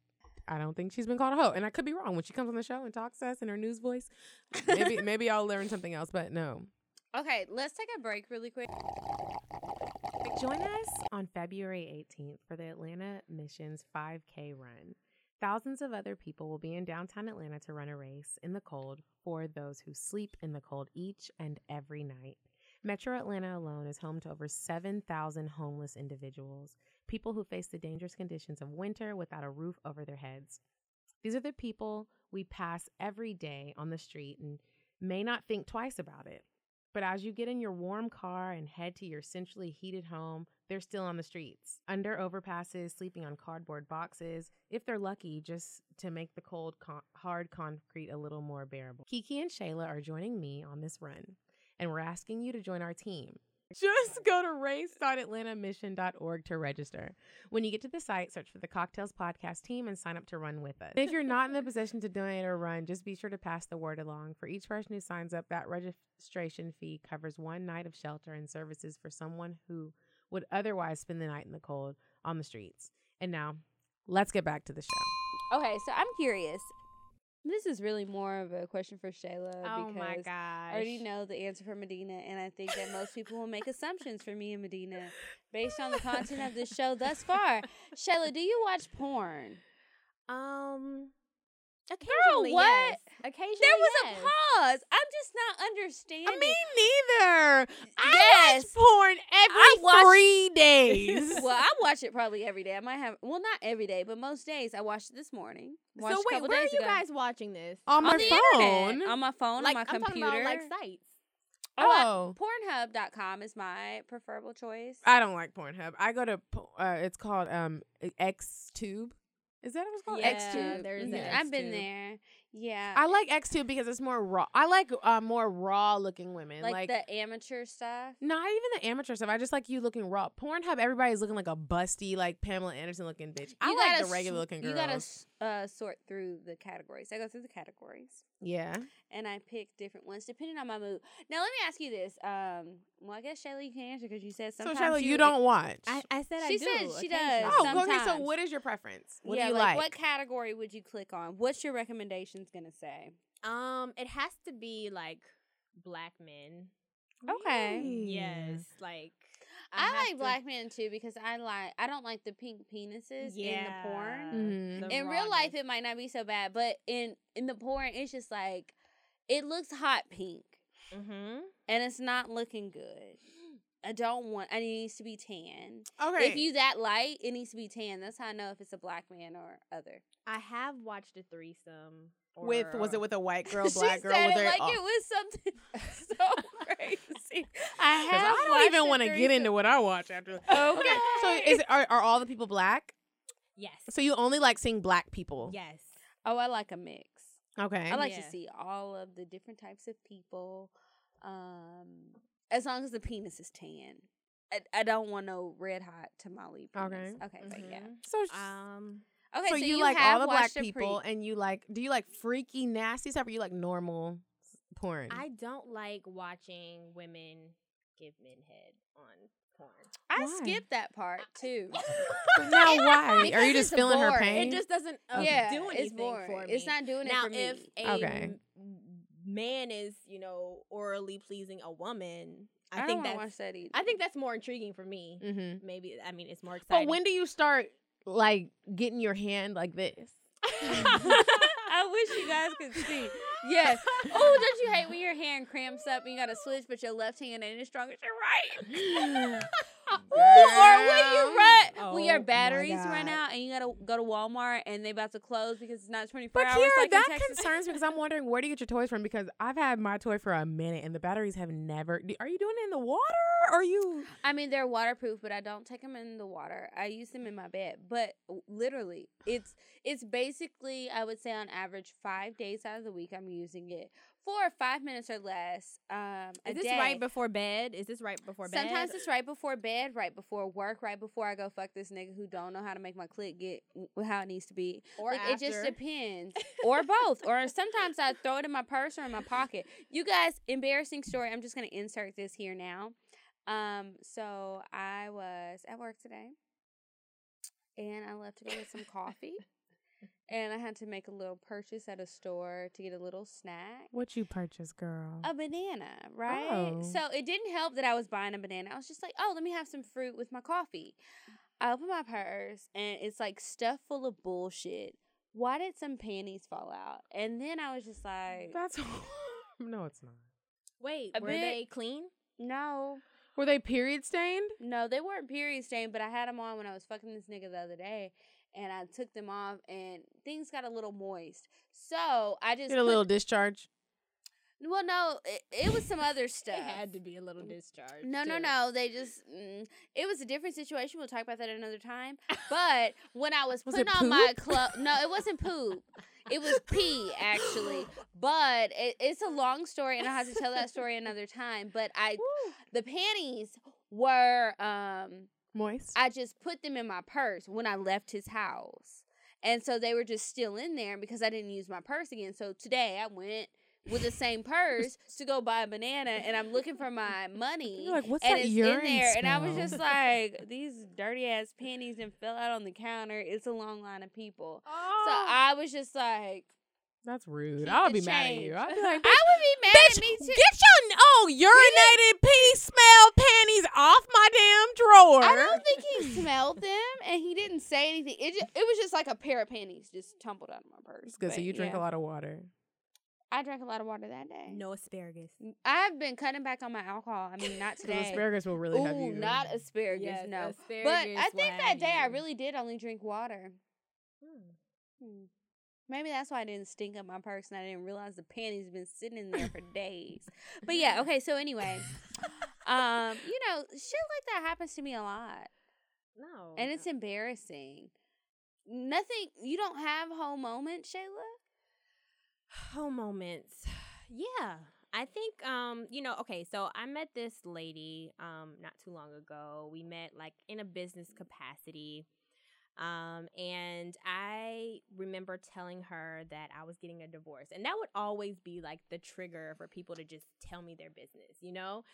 I don't think she's been called a hoe, and I could be wrong. When she comes on the show and talks to us in her news voice, *laughs* maybe maybe I'll learn something else. But no. Okay, let's take a break really quick. Join us on February 18th for the Atlanta Missions 5K run. Thousands of other people will be in downtown Atlanta to run a race in the cold for those who sleep in the cold each and every night. Metro Atlanta alone is home to over 7,000 homeless individuals, people who face the dangerous conditions of winter without a roof over their heads. These are the people we pass every day on the street and may not think twice about it. But as you get in your warm car and head to your centrally heated home, they're still on the streets, under overpasses, sleeping on cardboard boxes, if they're lucky, just to make the cold, con- hard concrete a little more bearable. Kiki and Shayla are joining me on this run. and we're asking you to join our team. Just go to race.atlantamission.org to register. When you get to the site, search for the CockTales Podcast team and sign up to run with us. If you're not in the position to donate or run, just be sure to pass the word along. For each person who signs up, that registration fee covers one night of shelter and services for someone who would otherwise spend the night in the cold on the streets. And now, let's get back to the show. Okay, so I'm curious. This is really more of a question for Shayla Oh my because gosh. I already know the answer for Medinah, and I think that most people will make assumptions for me and Medinah based on the content of this show thus far. *laughs* Shayla, do you watch porn? Um, occasionally, what? yes. Occasionally, There was yes. a pause. I'm just not understanding. Me neither. I Yes. watch porn every I watch- three *laughs* days. well, I watch it probably every day. I might have, well, not every day, but most days. I watched it this morning. Watched So wait, couple where are you ago. guys watching this? on my on the phone. internet, on my phone, like on my I'm talking computer. about like sites. Oh, I- Oh. Pornhub.com is my preferable choice. I don't like Pornhub. I go to uh, it's called um XTube. Is that what it's called? Yeah, XTube. there is Mhm. an I've been there. Yeah. I like Xtube because it's more raw. I like uh, more raw looking women. like, Like, the amateur stuff. not even the amateur stuff. I just like you looking raw. Pornhub, everybody's looking like a busty, like Pamela Anderson looking bitch. I like the regular looking girls. You gotta s- uh, sort through the categories. I go through the categories yeah. and I pick different ones depending on my mood. Now let me ask you this. Um, well, I guess Shayla, you can answer because you said So sometimes Shayla, you, don't watch. I, I said I She do. said she does. occasionally. oh, okay. So what is your preference? What yeah, do you like, like? what category would you click on? What's your recommendations gonna say? Um, it has to be like black men. Okay. Yes, like I, have like to- black men too because I like I don't like the pink penises in the porn. Mhm. the in real life it might not be so bad, but in in the porn it's just like it looks hot pink Mhm. and it's not looking good. I don't want. It needs to be tan. Okay. If you that light, it needs to be tan. That's how I know if it's a black man or other. I have watched a threesome with was it with a white *laughs* girl, black she girl? said Was it there, like oh. it was something *laughs* so crazy. I *laughs* 'Cause have. I don't even want want to get into what I watch after. Okay. So is it, are are all the people black? Yes. So you only like seeing black people? yes. Oh, I like a mix. Okay. I like Yeah. to see all of the different types of people. Um, as long as the penis is tan. I, I don't want no red hot tamale penis. Okay. Okay, but yeah. Mhm. so Um. Okay, so, so, you, like all the black people, pre- and you like do you like freaky nasty stuff, or you like normal porn? I don't like watching women give men head on porn. I Why? skipped that part too. *laughs* *laughs* now why? Are you just it's feeling her pain? It just doesn't uh, yeah, do anything it's boring. for me. It's not doing now it for if me. a Okay. man is you know orally pleasing a woman, I, I, think don't that's watch that either. I think that's more intriguing for me. mm-hmm. Maybe I mean it's more exciting. But when do you start like getting your hand like this? *laughs* I wish you guys could see. Yes. Oh, don't you hate when your hand cramps up and you got to switch, but your left hand ain't as strong as your right? *laughs* *laughs* Ooh, or when you run, when Oh your batteries run out and you gotta go to Walmart and they about to close because it's not twenty four But hours. Kiara, like that concerns me because I'm wondering where do you get your toys from? Because I've had my toy for a minute and the batteries have never. Are you doing it in the water? Or are you? I mean, they're waterproof, but I don't take them in the water. I use them in my bed. But literally, it's it's basically I would say on average five days out of the week I'm using it for five minutes or less. Um, is this day. right before bed? Is this right before bed? Sometimes it's right before bed, right before work, right before I go fuck this nigga who don't know how to make my clit get how it needs to be. or like, it just depends, *laughs* or both, or sometimes I throw it in my purse or in my pocket. You guys, embarrassing story. I'm just gonna insert this here now. Um, so I was at work today, and I left to go get some coffee, *laughs* and I had to make a little purchase at a store to get a little snack What you purchase, girl? a banana, right? Oh. So it didn't help that I was buying a banana. I was just like, oh, let me have some fruit with my coffee. I open my purse and it's like stuff full of bullshit. Why did some panties fall out? And then I was just like, That's *laughs* no, it's not. Wait, A were bit- they clean? no, Were they period stained? no, they weren't period stained, but I had them on when I was fucking this nigga the other day. And I took them off and things got a little moist. So I just Get a put- little discharge. Well, no, it, it was some other *laughs* stuff. It had to be a little discharge. No, no, too. no. They just mm, it was a different situation. We'll talk about that another time. But when I was, *laughs* Was putting on my clothes, no, it wasn't poop. It was pee actually. *gasps* But it, it's a long story, and I have to tell that story another time. But I, *laughs* the panties were um Moist. I just put them in my purse when I left his house. And so they were just still in there because I didn't use my purse again. So today I went with the same purse *laughs* to go buy a banana and I'm looking for my *laughs* money. You're like, what's and that it's urine in there. And I was just like, these dirty ass panties and fell out on the counter. It's a long line of people. So oh, I was just like, that's rude. I would the be mad at you. I'd be like, *laughs* I would be mad bitch, at me too. get your oh urinated pee smell panties off my damn drawer. I don't think he smelled them and he didn't say anything. It, just, it was just like a pair of panties just tumbled out of my purse. It's good. So you drink yeah. a lot of water. I drank a lot of water that day. No asparagus. I've been cutting back on my alcohol. I mean, not *laughs* today. asparagus will really have you. not asparagus. Yes, no, but I think that have day I really did only drink water. Hmm. Maybe that's why I didn't stink up my purse and I didn't realize the panties have been sitting in there for *laughs* days. But yeah, okay. So anyway, um, you know, shit like that happens to me a lot, No. and it's embarrassing. Nothing. You don't have whole moments, Shayla. home moments. Yeah. I think um, you know, okay, so I met this lady um not too long ago. We met like in a business capacity. Um and I remember telling her that I was getting a divorce. And that would always be like the trigger for people to just tell me their business, you know?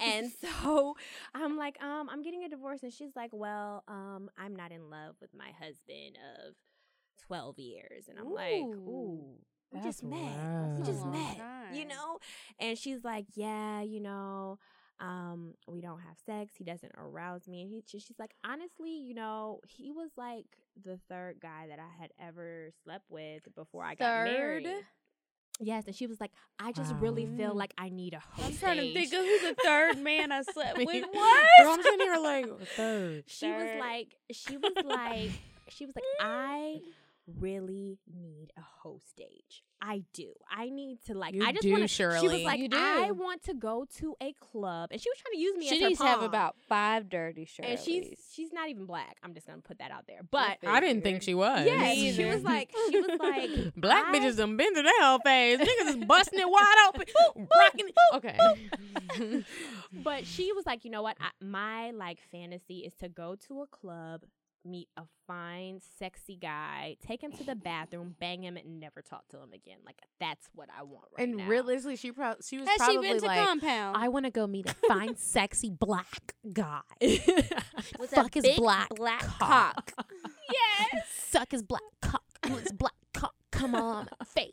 and *laughs* so I'm like, um, I'm getting a divorce, and she's like, well, um, I'm not in love with my husband of twelve years, and I'm like, Ooh. ooh, we just met, rough. we just long met, you know. And she's like, yeah, you know. Um, we don't have sex. He doesn't arouse me. And he, she- she's like, honestly, you know, he was like the third guy that I had ever slept with before I got married. Yes, and she was like, I just really feel like I need a host. I'm trying to think of who the third man I *laughs* slept Me- with Girl, was. I'm sitting here like *laughs* third. she was like she was like she was like *laughs* i really need a host stage i do i need to like You i just want to she was like i want to go to a club and she was trying to use me She as needs to have about five dirty shirts. and she's she's not even black i'm just gonna put that out there but I didn't think she was. yeah she was like she was like *laughs* Black I- bitches done been to that whole phase. Niggas is busting it wide open, *laughs* rocking it. Okay. *laughs* but she was like, you know what? I, my like fantasy is to go to a club, meet a fine, sexy guy, take him to the bathroom, bang him, and never talk to him again. Like that's what I want right now. and now. realistically, she pro- she was Has she probably been to like, compound? I want to go meet a fine, *laughs* sexy black guy. *laughs* With a Fuck his big black black cock. cock. *laughs* yes. Suck his black cock. His black cock. Come on, face.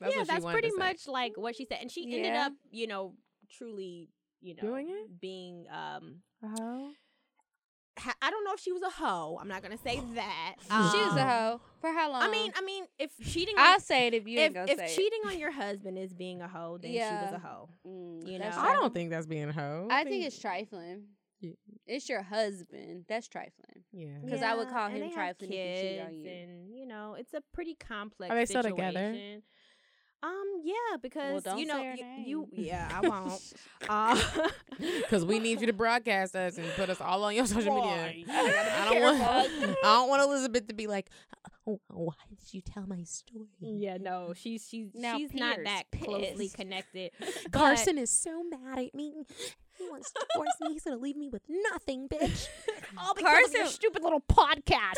That's yeah, that's pretty much like what she said, and she ended up, you know, truly, you know, Doing it? being um. Oh. Ha- I don't know if she was a hoe. I'm not gonna say that. she was a Um, hoe. For how long? I mean, I mean, if cheating, on, I'll say it if you if, ain't gonna if say cheating on your husband is being a hoe, then she was a hoe. Mm, you know. I trifling. don't think that's being a hoe. I think it's trifling. Yeah. It's your husband. That's trifling. yeah. 'Cause I would call him trifling if he cheated on kids, you. And you know, it's a pretty complex. Are they still together? Situation. Um, yeah, because don't you know, y- you, yeah, I won't. *laughs* uh, *laughs* Because we need you to broadcast us and put us all on your social Right. *laughs* media. I I don't want. I don't want Elizabeth to be like, oh, why did you tell my story? yeah, no, she's she's Now she's not Pierce that closely pissed. connected. but- Carson is so mad at me. He wants to force me. He's gonna leave me with nothing, bitch. All because of your Carson- stupid little podcast.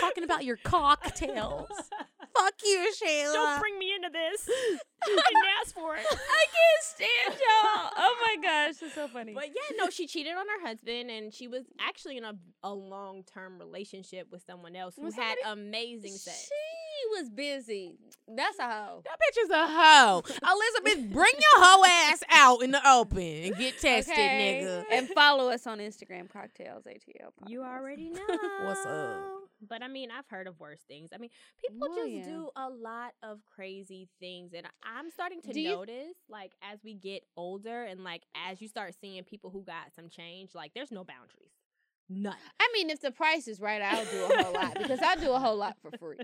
Talking about your CockTales. Fuck you, Shayla. Don't bring me into this. *laughs* I didn't ask for it. *laughs* I can't stand y'all. Oh my gosh, that's so funny. But yeah, no, she *laughs* cheated on her husband, and she was actually in a, a long term relationship with someone else who With had amazing sex. She was busy. That's a hoe. That bitch is a hoe. *laughs* Elizabeth, bring your hoe ass out in the open and get tested, Okay? nigga. And follow us on Instagram, CockTales ATL. You already know. *laughs* What's up? But I mean, I've heard of worse things. I mean, people Well, just yeah. do a lot of crazy things, and I'm starting to Do you- notice, like, as we get older, and like as you start seeing people who got some change, like, there's no boundaries. None. I mean, if the price is right, I'll do a whole lot because I'll do a whole lot for free.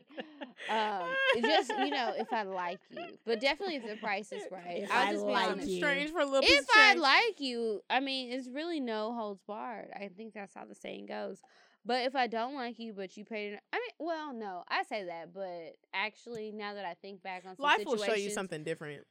Um, just you know, if I like you, but definitely if the price is right, If I'll I just like be honest. you. Strange for a little. piece If I like you, I mean, it's really no holds barred. I think that's how the saying goes. But if I don't like you, but you paid it, I mean, well, no, I say that, but actually, now that I think back on some life will show you something different.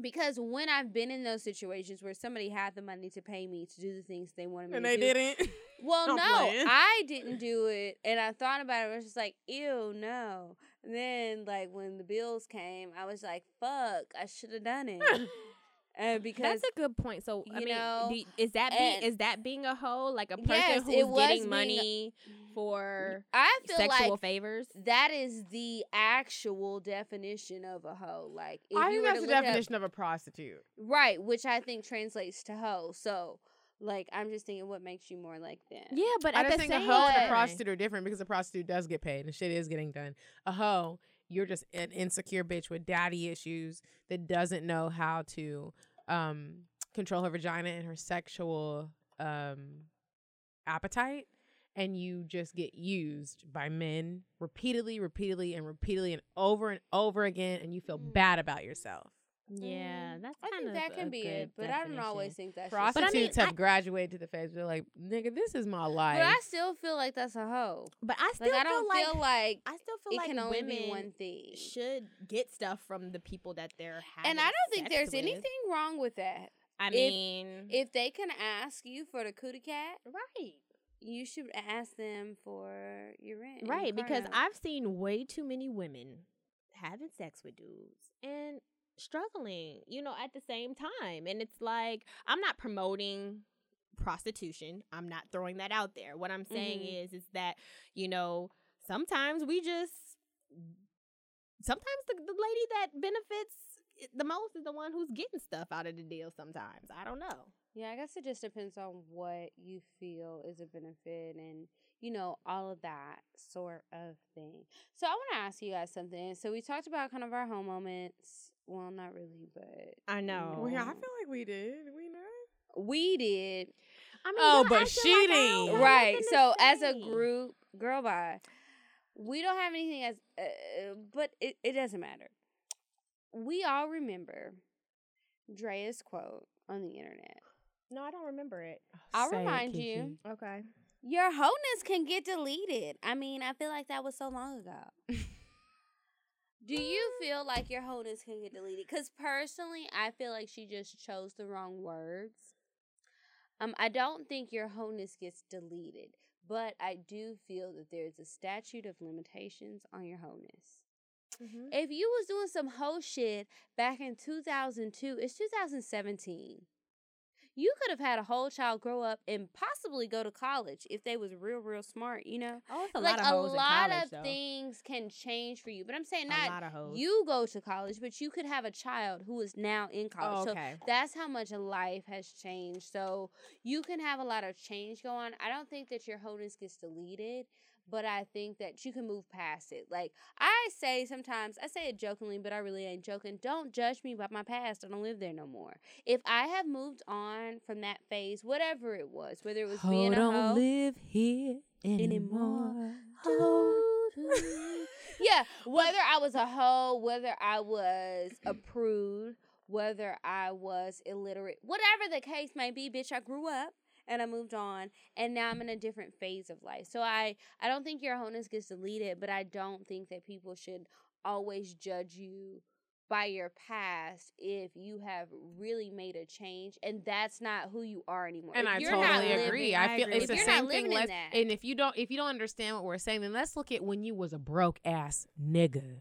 Because when I've been in those situations where somebody had the money to pay me to do the things they wanted me And to do. And they didn't. *laughs* well, no. I didn't do it, and I thought about it. I was just like, "Ew, no." And then, like when the bills came, I was like, "Fuck, I should have done it." *laughs* *laughs* uh, because That's a good point. So I mean, know, do- is that being is that being a hoe, like a person Yes, who's getting being a- money for I feel sexual like favors? that is the actual definition of a hoe. Like, if I you think that's the look up- definition of a prostitute. right? Which I think translates to hoe. So, like, I'm just thinking, what makes you more like that? Yeah, but I at just the think same a hoe and a prostitute are different because a prostitute does get paid and shit is getting done. A hoe, you're just an insecure bitch with daddy issues that doesn't know how to um, control her vagina and her sexual um, appetite. And you just get used by men repeatedly, repeatedly, and repeatedly, and over and over again, and you feel Mm. bad about yourself. Yeah, Mm, that's I think of that can be it, but I don't always think that's just- Prostitutes I mean, have I- graduated to the phase where they're like, nigga, this is my life. But I still feel like that's a hoe. But I still Like I feel don't like feel like I still feel it like can only women be one thing. should get stuff from the people that they're having. And I don't think there's with. anything wrong with that. I mean, If they can ask you for the cootie cat, right, you should ask them for your rent. right, car because note. I've seen way too many women having sex with dudes and struggling, you know, at the same time. And it's like I'm not promoting prostitution. I'm not throwing that out there. What I'm saying Mhm. is is that, you know, sometimes we just sometimes the, the lady that benefits the most is the one who's getting stuff out of the deal sometimes. I don't know. Yeah, I guess it just depends on what you feel is a benefit and, you know, all of that sort of thing. So I want to ask you guys something. So we talked about kind of our home moments. Well, not really, but I know. Well, yeah, I feel like we did. We know. we did. I mean, Oh, but she like didn't. right. nothing to So as a group, girl, bye. We don't have anything as, uh, but it, it doesn't matter. We all remember Drea's quote on the internet. No, I don't remember it. I'll remind you. Okay. Your wholeness can get deleted. I mean, I feel like that was so long ago. *laughs* Do you feel like your wholeness can get deleted? Because personally, I feel like she just chose the wrong words. Um, I don't think your wholeness gets deleted, but I do feel that there's a statute of limitations on your wholeness. Mm-hmm. If you was doing some hoe shit back in 2002, it's 2017. You could have had a whole child grow up and possibly go to college if they was real, real smart. You know, Oh, a like lot of a lot college, of though. things can change for you. But I'm saying a not lot of hoes. you go to college, but you could have a child who is now in college. Oh, So that's how much life has changed. So you can have a lot of change go on. I don't think that your wholeness gets deleted, but I think that you can move past it. Like I say sometimes, I say it jokingly, but I really ain't joking. Don't judge me by my past. I don't live there no more. If I have moved on from that phase, whatever it was, whether it was being a hoe, don't live here anymore. *laughs* yeah, whether I was a hoe, whether I was a prude, whether I was illiterate, whatever the case may be, bitch, I grew up and I moved on and now I'm in a different phase of life. So I I don't think your wholeness gets deleted, but I don't think that people should always judge you by your past if you have really made a change and that's not who you are anymore. And If I totally living- agree. I I feel it's the same thing. living Let's, and if you don't, if you don't understand what we're saying, then let's look at when you was a broke ass nigga,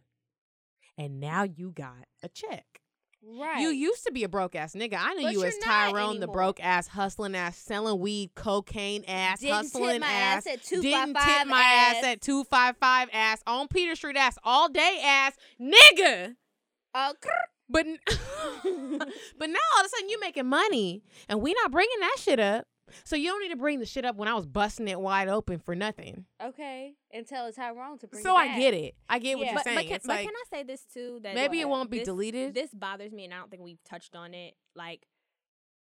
and now you got a check. Right. You used to be a broke ass nigga. I knew But you as Tyrone, the broke ass, hustling ass, selling weed, cocaine ass, Didn't hustling tip my ass. ass at two didn't five tip my ass. at two five five ass on Peter Street ass all day ass nigga. Uh, But *laughs* but now all of a sudden you making money and we not bringing that shit up. So you don't need to bring the shit up when I was busting it wide open for nothing. okay, and tell us how wrong to bring. so it I get it. I get what you're But, saying. but, can, it's but like can I say this too? That maybe it won't be This- deleted. This bothers me, and I don't think we've touched on it. Like,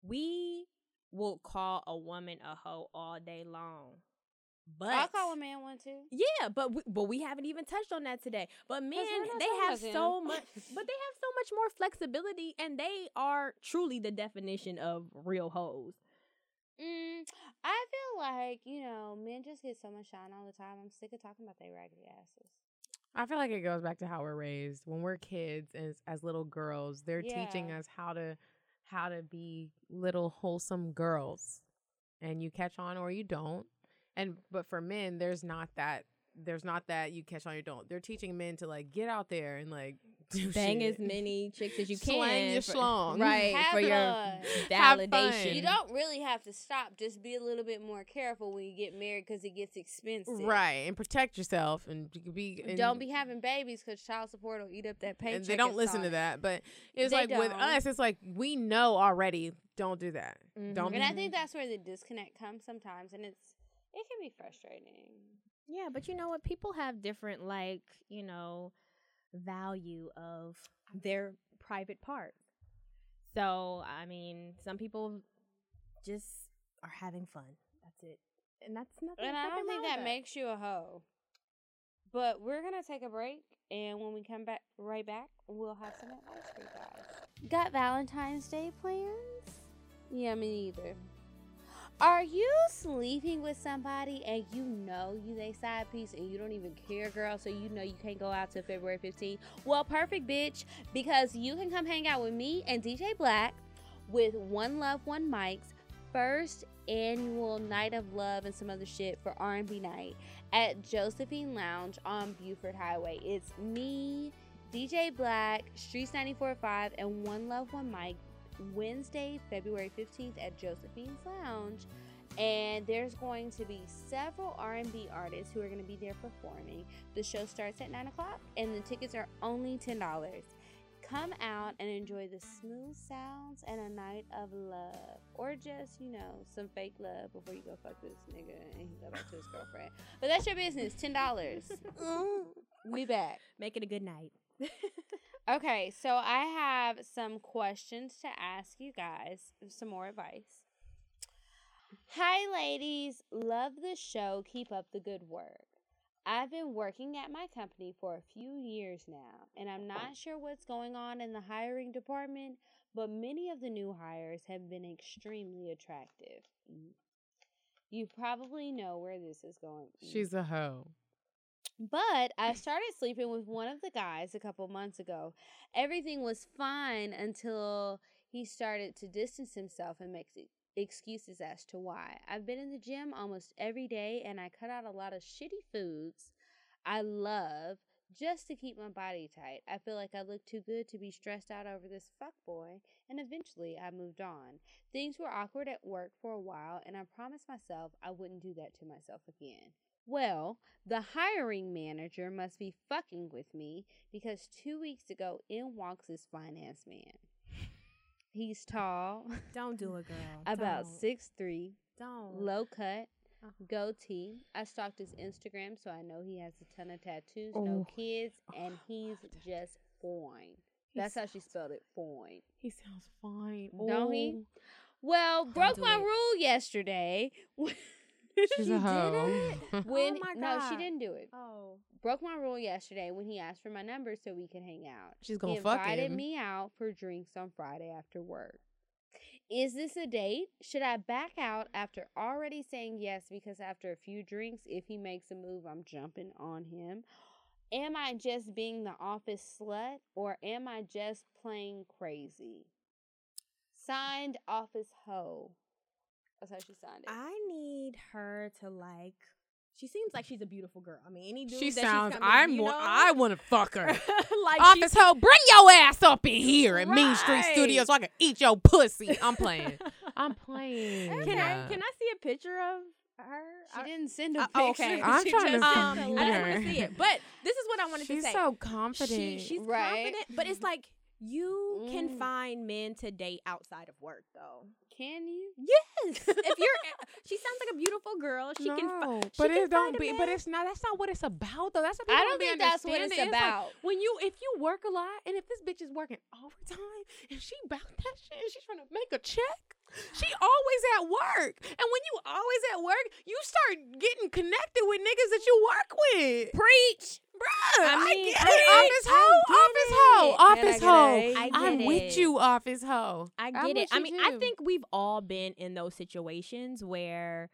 we will call a woman a hoe all day long, But I'll call a man one too. Yeah, but we, but we haven't even touched on that today. But men, they have so them. much, *laughs* but they have so much more flexibility, and they are truly the definition of real hoes. Mm, I feel like you know men just get so much shine all the time. I'm sick of talking about their raggedy asses. I feel like it goes back to how we're raised. When we're kids as as little girls, they're teaching us how to how to be little wholesome girls. And you catch on or you don't. And but for men, there's not that there's not that you catch on or you don't. They're teaching men to like get out there and like do *laughs* Bang shit. as many chicks as you can, Slang your schlong. right? Have for your validation. You don't really have to stop. Just be a little bit more careful when you get married because it gets expensive. Right. And protect yourself and be and, Don't be having babies because child support will eat up that paycheck. and they don't and listen to that. But it's They like with don't. us, it's like we know already. Don't do that. Mhm. Don't be And I think that's where the disconnect comes sometimes, and it's it can be frustrating. Yeah, but you know what? People have different, like, you know, value of their private parts. So, I mean, some people just are having fun. That's it. And that's nothing. And I don't think that makes you a hoe. But we're gonna take a break, and when we come back, right back, we'll have some advice for you guys. Got Valentine's Day plans? Yeah, me neither. Are you sleeping with somebody and you know you they side piece and you don't even care, girl? So you know you can't go out till February 15th. Well, perfect, bitch, because you can come hang out with me and DJ Black with One Love One Mike's first annual night of love and some other shit for R&B night at Josephine Lounge on Buford Highway. It's me, DJ Black, Streetz 94.5, and One Love One Mike Wednesday, February 15th at Josephine's Lounge. And there's going to be several R&B artists who are going to be there performing. The show starts at 9 o'clock, and the tickets are only $10. Come out and enjoy the smooth sounds and a night of love. Or just, you know, some fake love before you go fuck this nigga and he go back to his girlfriend. But that's your business. $10. *laughs* Mm. we back. Make it a good night. *laughs* Okay, so I have some questions to ask you guys, some more advice. Hi, ladies. Love the show. Keep up the good work. I've been working at my company for a few years now, and I'm not sure what's going on in the hiring department, but many of the new hires have been extremely attractive. You probably know where this is going. She's a hoe. But I mm. started sleeping with one of the guys a couple months ago. Everything was fine until he started to distance himself and make excuses as to why. I've been in the gym almost every day and I cut out a lot of shitty foods I love just to keep my body tight. I feel like I look too good to be stressed out over this fuck boy, and eventually I moved on. Things were awkward at work for a while, and I promised myself I wouldn't do that to myself again. Well, the hiring manager must be fucking with me because two weeks ago in walks this finance man. He's tall, Don't do *laughs* it, girl. about Don't. six three, Don't. low cut, Uh-huh. goatee. I stalked his Instagram, so I know he has a ton of tattoos, no Oh. kids, Oh, and he's just fine. He That's how she spelled it, fine. He sounds fine. Don't he? Oh, Well, broke do my it. rule yesterday. *laughs* *laughs* She's She a did hoe. *laughs* Oh when Oh my no, she didn't do it. Oh. Broke my rule yesterday when he asked for my number so we could hang out. She's gonna fuck invited him. me out for drinks on Friday after work. Is this a date? Should I back out after already saying yes because after a few drinks, if he makes a move, I'm jumping on him? Am I just being the office slut or am I just playing crazy? Signed office hoe. That's how she signed it. I need her to like. She seems like she's a beautiful girl. I mean, any dude She that sounds. I'm. you know? I want to fuck *laughs* her. like Office hoe, bring your ass up in here at Mean Street Right. Studios so I can eat your pussy. I'm playing. *laughs* I'm playing. Can I can I see a picture of her? she I, didn't send a Uh, oh, picture. okay. I'm she trying to just see sent um, I you. just want to see it. But this is what I wanted She's to say. She's so confident. She, she's Right. confident, but it's like you can Mm. find men to date outside of work, though. Can you? Yes, if you're, *laughs* she sounds like a beautiful girl. She no, can. Fi- she but can it don't find a be. But it's not. That's not what it's about, though. That's what I don't think that's what it's understanding. like, about. when you, if you work a lot, and if this bitch is working overtime, and she bout *laughs* that shit, and she's trying to make a check. She always at work, and when you always at at work, you start getting connected with niggas that you work with. Preach. Bruh, I, I mean, get I- it. Office I hoe, get office it. hoe, I office get hoe. a- I I'm get with you, office hoe. I I'm get it. I you mean, I think we've all been in those situations where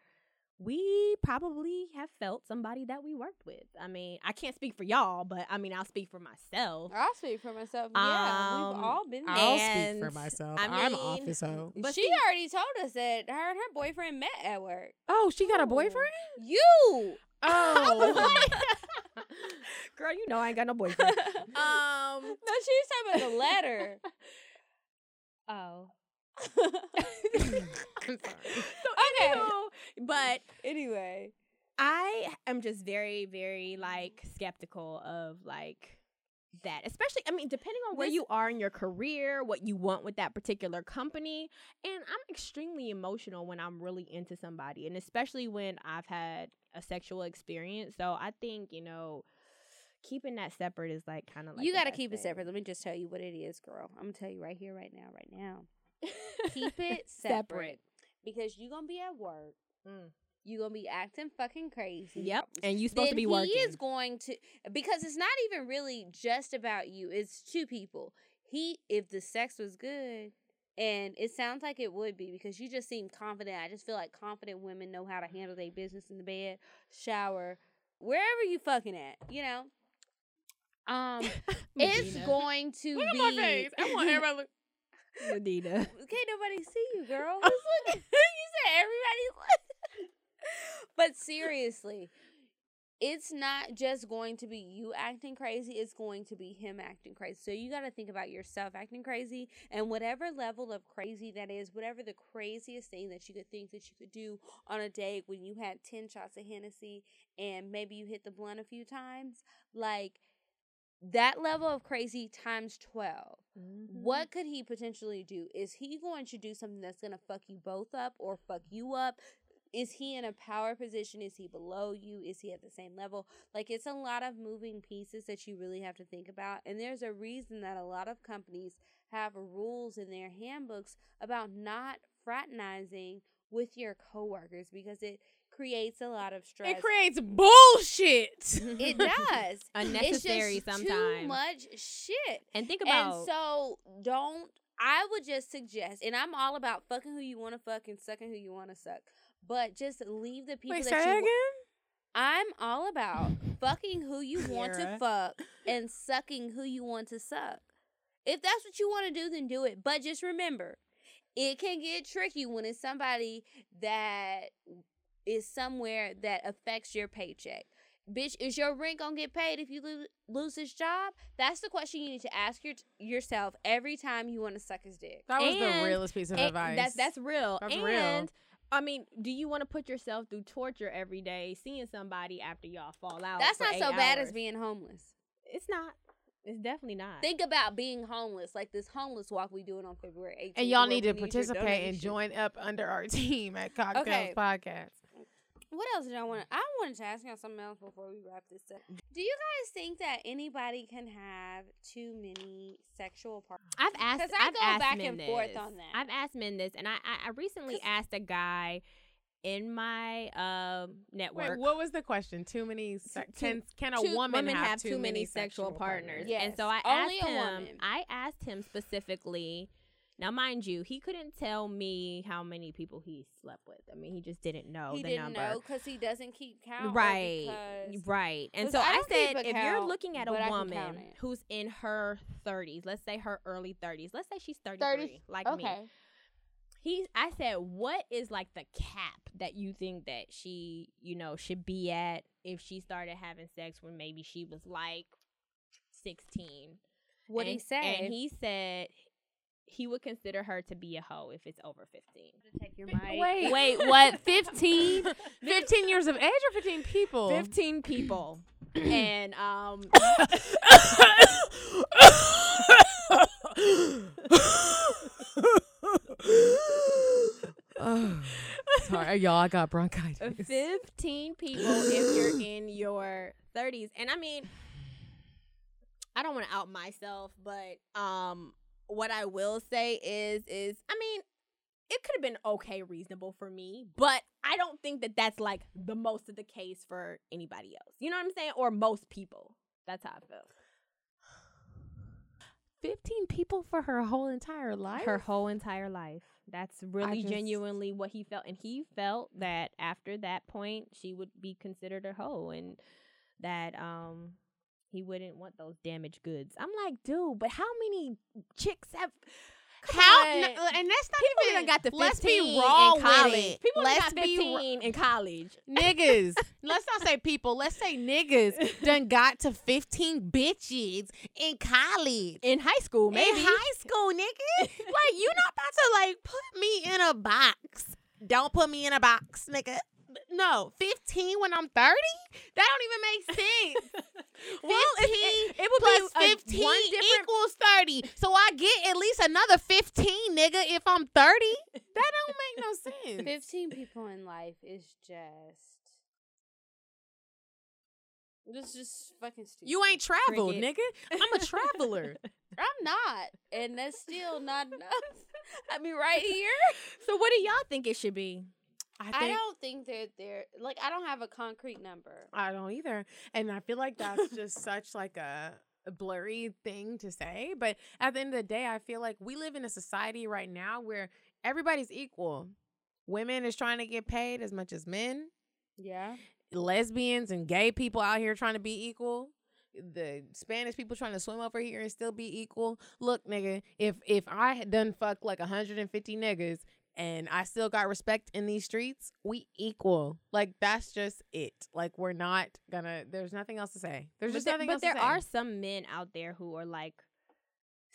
we probably have felt somebody that we worked with. I mean, I can't speak for y'all, but I mean, I'll speak for myself. I'll speak for myself. yeah, we've Um, all been there. I'll And, speak for myself. I I'm mean, office hoe. but she see- already told us that her and her boyfriend met at work. Oh, she got a boyfriend? You. Oh. *laughs* *laughs* Girl, you know I ain't got no boyfriend. *laughs* um, *laughs* No, she's talking about the letter. oh. I'm sorry. So, okay. Anywho, but Anyway. I am just very, very like skeptical of like that. Especially, I mean, depending on where This- you are in your career, what you want with that particular company. And I'm extremely emotional when I'm really into somebody, and especially when I've had a sexual experience. So I think, you know, keeping that separate is like kind of like you got to keep it separate. Let me just tell you what it is, girl. I'm to tell you right here, right now, right now. Keep *laughs* it separate. Because you're to be at work. Mm. You're going to be acting fucking crazy. Yep. And you supposed then to be working. he is going to because it's not even really just about you. It's two people. He, if the sex was good, and it sounds like it would be because you just seem confident. I just feel like confident women know how to handle their business in the bed, shower, wherever you fucking at. You know. Um, *laughs* it's going to Look at be. my face. I want *laughs* everybody to look. Medinah. *laughs* Can't nobody see you, girl. Who's looking? you said everybody's looking. *laughs* but seriously, it's not just going to be you acting crazy, it's going to be him acting crazy. So you got to think about yourself acting crazy and whatever level of crazy that is, whatever the craziest thing that you could think that you could do on a day when you had 10 shots of Hennessy and maybe you hit the blunt a few times, like that level of crazy times 12 Mm-hmm. what could he potentially do? Is he going to do something that's going to fuck you both up or fuck you up? Is he in a power position? Is he below you? Is he at the same level? Like, it's a lot of moving pieces that you really have to think about. And there's a reason that a lot of companies have rules in their handbooks about not fraternizing with your coworkers because it creates a lot of stress. It creates bullshit. It does. *laughs* Unnecessary it's just sometimes. Too much shit. And think about And so don't I would just suggest, and I'm all about fucking who you want to fuck and sucking who you want to suck. But just leave the people Wait, that say you again? I'm all about fucking who you want to fuck *laughs* and sucking who you want to suck. If that's what you want to do, then do it. But just remember, it can get tricky when it's somebody that is somewhere that affects your paycheck. Bitch, is your rent gonna get paid if you lo- lose this job? That's the question you need to ask your- yourself every time you want to suck his dick. That was the realest piece of And advice. That's that's real. That's and real. I mean, do you want to put yourself through torture every day, seeing somebody after y'all fall out? That's for not eight so bad as being homeless. It's not. It's definitely not. Think about being homeless, like this homeless walk we doing on February 18th. and y'all need to your participate and join up under our *laughs* team at CockTales Okay. Podcast. What else did I want? I wanted to ask y'all something else before we wrap this up. Do you guys think that anybody can have too many sexual partners? I've asked. 'Cause I I've go asked back men and forth on that. I've asked men this, and I I, I recently 'Cause- asked a guy in my um network. Wait, what was the question? Too many? Se- Two- can can a woman, women have, too many sexual partners. Yes, And so I only asked a him. woman. I asked him specifically. Now, mind you, he couldn't tell me how many people he slept with. I mean, he just didn't know he the didn't number. know because he doesn't keep count. right because- right And so I i, said a if you're looking at a but I can count woman who's in her 30s let's say her early 30s let's say she's 33 30 like me Okay. he i said what is like the cap that you think that she you know should be at if she started having sex when maybe she was like 16 What and, he said. and he said he would consider her to be a hoe if it's over 15 take your mic. Wait. wait, what? *laughs* Fifteen? 15 years of age or 15 people? 15 people *coughs* and um oh, *coughs* Sorry, y'all. I got bronchitis. 15 people if you're in your 30s. And I mean, I don't want to out myself, but um what I will say is is I mean, it could have been okay, reasonable for me, but I don't think that that's like the most of the case for anybody else. You know what I'm saying? Or most people. That's how I feel. 15 people for her whole entire life? Her whole entire life. That's really just- genuinely what he felt. And he felt that after that point, she would be considered a hoe and that um he wouldn't want those damaged goods. I'm like, dude, but how many chicks have How? n- uh, and that's not People even got the 15 Let's be raw in college. with it. People let's got be ra- 15 in college. *laughs* niggas. let's not say people. Let's say niggas done got to 15 bitches in college. In high school, maybe. In high school, nigga. *laughs* like, you not about to, like, put me in a box. Don't put me in a box, nigga. No, 15 when I'm 30? That don't even make *laughs* sense. *laughs* Well, it- 15 it- it would plus be 15 one different- equals 30. So I get at least another 15, nigga, if I'm 30. *laughs* That don't make no sense. 15 people in life is just. This is just fucking stupid. You ain't traveled, Cricket. nigga. I'm a traveler. I'm not. And that's still not enough. I mean, right here. So what do y'all think it should be? I I don't think that they're. Like, I don't have a concrete number. I don't either. And I feel like that's just such like a, a blurry thing to say. But at the end of the day, I feel like we live in a society right now where everybody's equal. Women is trying to get paid as much as men. Yeah. Lesbians and gay people out here trying to be equal. The Spanish people trying to swim over here and still be equal. Look, nigga, if if I had done fuck like 150 niggas and I still got respect in these streets, we equal. Like that's just it. Like we're not gonna. There's nothing else to say. There's but just there, nothing but else there to say. are some men out there who are like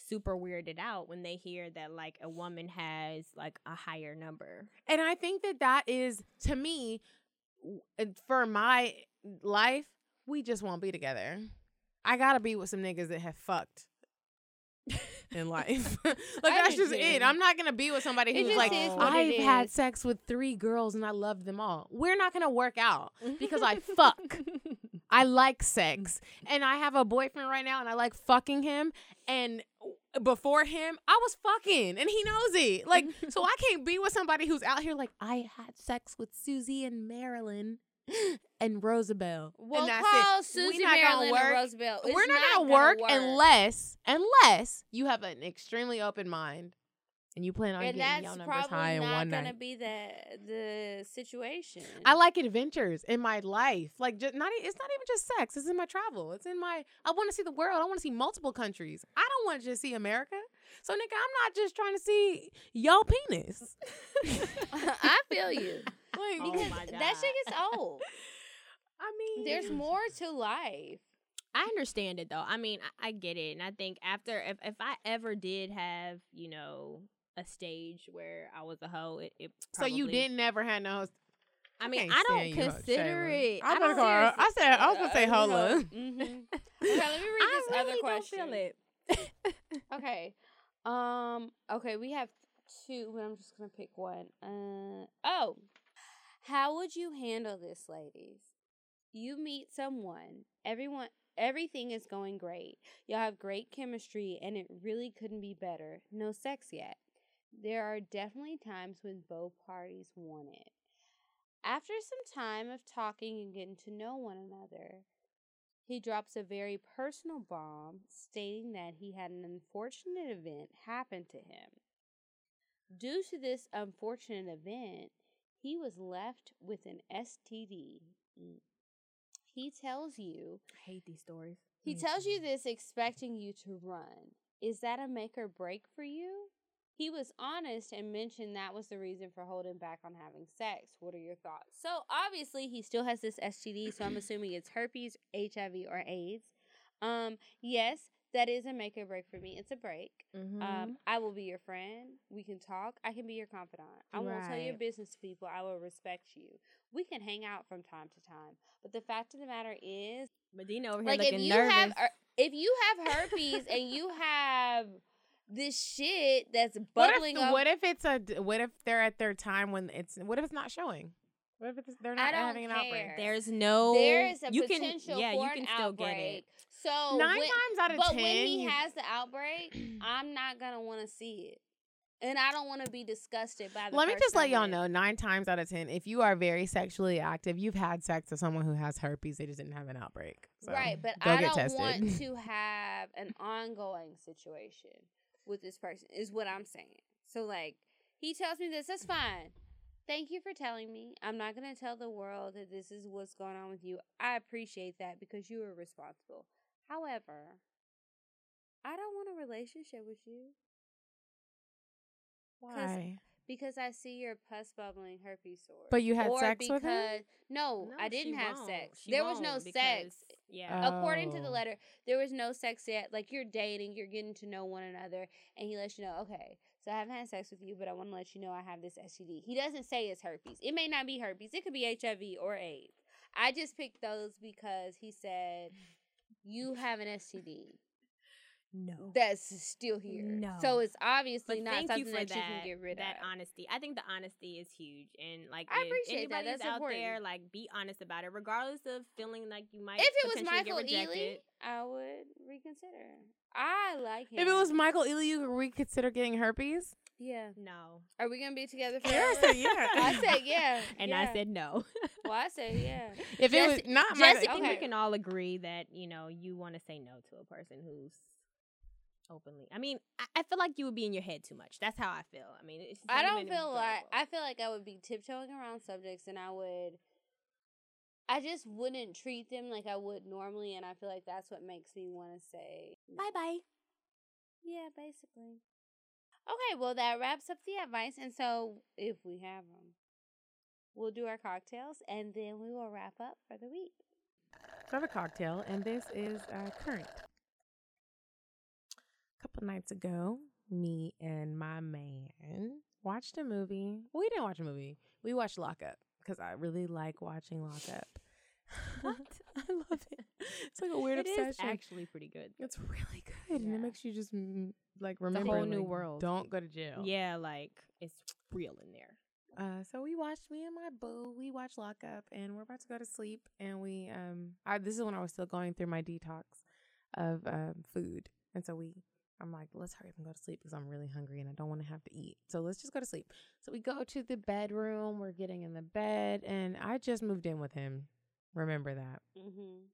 super weirded out when they hear that like a woman has like a higher number. and I think that that is to me, for my life, we just won't be together. I gotta be with some niggas that have fucked. In life, *laughs* like that's just it. I'm not gonna be with somebody It who's like, I've had sex with three girls and I love them all. We're not gonna work out *laughs* because I fuck. I like sex. And I have a boyfriend right now and I like fucking him. And before him, I was fucking and he knows it. Like, *laughs* so I can't be with somebody who's out here like, I had sex with Susie and Marilyn *laughs* and Rosabelle. Well, and call it. Susie We not gonna Marilyn work. and Roosevelt. It's We're not, gonna, work unless unless you have an extremely open mind and you plan on and getting that's your numbers high probably in not one gonna be the the situation. I like adventures in my life. Like just not it's not even just sex. It's in my travel. It's in my I want to see the world. I want to see multiple countries. I don't want to just see America. So nigga, I'm not just trying to see your penis. *laughs* I feel you Like Oh because my that shit God. gets old. *laughs* I mean There's more *laughs* to life. I understand it though. I mean, I, I get it, and I think after if if I ever did have you know a stage where I was a hoe, it, it So you didn't never had no I mean, can't I don't consider it. I I better don't call her- I said I was gonna say Uh, holla. mhm. *laughs* Okay, let me read I this really other don't question. feel it. Okay. Um. Okay, we have two, but I'm just gonna pick one. Uh. Oh. How would you handle this, ladies? You meet someone. Everyone. Everything is going great. Y'all have great chemistry, and it really couldn't be better. No sex yet. There are definitely times when both parties want it. After some time of talking and getting to know one another, he drops a very personal bomb stating that he had an unfortunate event happen to him. Due to this unfortunate event, he was left with an STD. Mm. He tells you, I hate these stories. he tells you this expecting you to run. Is that a make or break for you? He was honest and mentioned that was the reason for holding back on having sex. What are your thoughts? So obviously he still has this STD, so I'm assuming it's herpes, HIV, or AIDS. Um, yes, that is a make or break for me. It's a break. Mm-hmm. Um, I will be your friend. We can talk. I can be your confidant. I won't tell your business to people. I will respect you. We can hang out from time to time. But the fact of the matter is, but Dina over here like looking if you nervous. have if you have herpes and you have this shit that's *laughs* What bubbling if up, what if it's a? what if they're at their time when it's what if it's not showing? What if it's, they're not having an outbreak? There's no. there is a you can, potential yeah, for you can an still outbreak. get it. So Nine when- times out of but ten, when he has the outbreak, *clears throat* I'm not gonna want to see it. and I don't want to be disgusted by the. Let me just let y'all know nine times out of ten, if you are very sexually active, you've had sex with someone who has herpes. They just didn't have an outbreak. So right, but I don't tested. want *laughs* to have an ongoing situation with this person. Is what I'm saying. So like, he tells me this. That's fine. Thank you for telling me. I'm not gonna tell the world that this is what's going on with you. I appreciate that because you are responsible. However, I don't want a relationship with you. Why? Because I see your pus bubbling herpes sore. But you had or sex because, with her? No, No, I didn't have won't. sex. She there was no won't sex. because- Yeah. According to the Oh. letter, there was no sex yet. Like you're dating, you're getting to know one another, and he lets you know, okay, so I haven't had sex with you, but I want to let you know I have this STD. He doesn't say it's herpes. It may not be herpes. It could be HIV or AIDS. I just picked those because he said you have an STD no. that's still here. No. So it's obviously But not thank something you for that, that, you can get rid that of. honesty. I think the honesty is huge, and like I if appreciate that. anybody's That's out important. there, like be honest about it, regardless of feeling like you might. if it was Michael get rejected. Ealy, I would reconsider. I like him. If it was Michael Ealy, you would reconsider getting herpes. yeah. no, Are we gonna be together Yeah, forever? *laughs* I said yeah. *laughs* I said yeah. and yeah. I said no. Well, I said yeah. If it was not I Michael, Jesse- think okay. we can all agree that you know you want to say no to a person who's openly. I mean, I, I feel like you would be in your head too much. That's how I feel. I mean, it's I don't feel like. I feel like I would be tiptoeing around subjects, and I would. I just wouldn't treat them like I would normally, and I feel like that's what makes me want to say bye bye. Yeah, basically. Okay, well that wraps up the advice, and so if we have them, we'll do our cocktails, and then we will wrap up for the week. I have a cocktail, and this is uh, current. A couple nights ago, me and my man watched a movie. We didn't watch a movie. We watched Lockup because I really like watching Lockup. *laughs* *laughs* What? *laughs* I love it. It's like a weird It obsession. It's actually pretty good. it's really good, and it makes you just like a remember whole new like, world. Don't go to jail. Yeah, like it's real in there. Uh, so we watched me and my boo. We watched Lockup, and we're about to go to sleep. And we um, I, this is when I was still going through my detox of um food, and so we, I'm like, let's hurry up and go to sleep because I'm really hungry and I don't want to have to eat. So let's just go to sleep. So we go to the bedroom. We're getting in the bed, and I just moved in with him. Remember that Mm-hmm.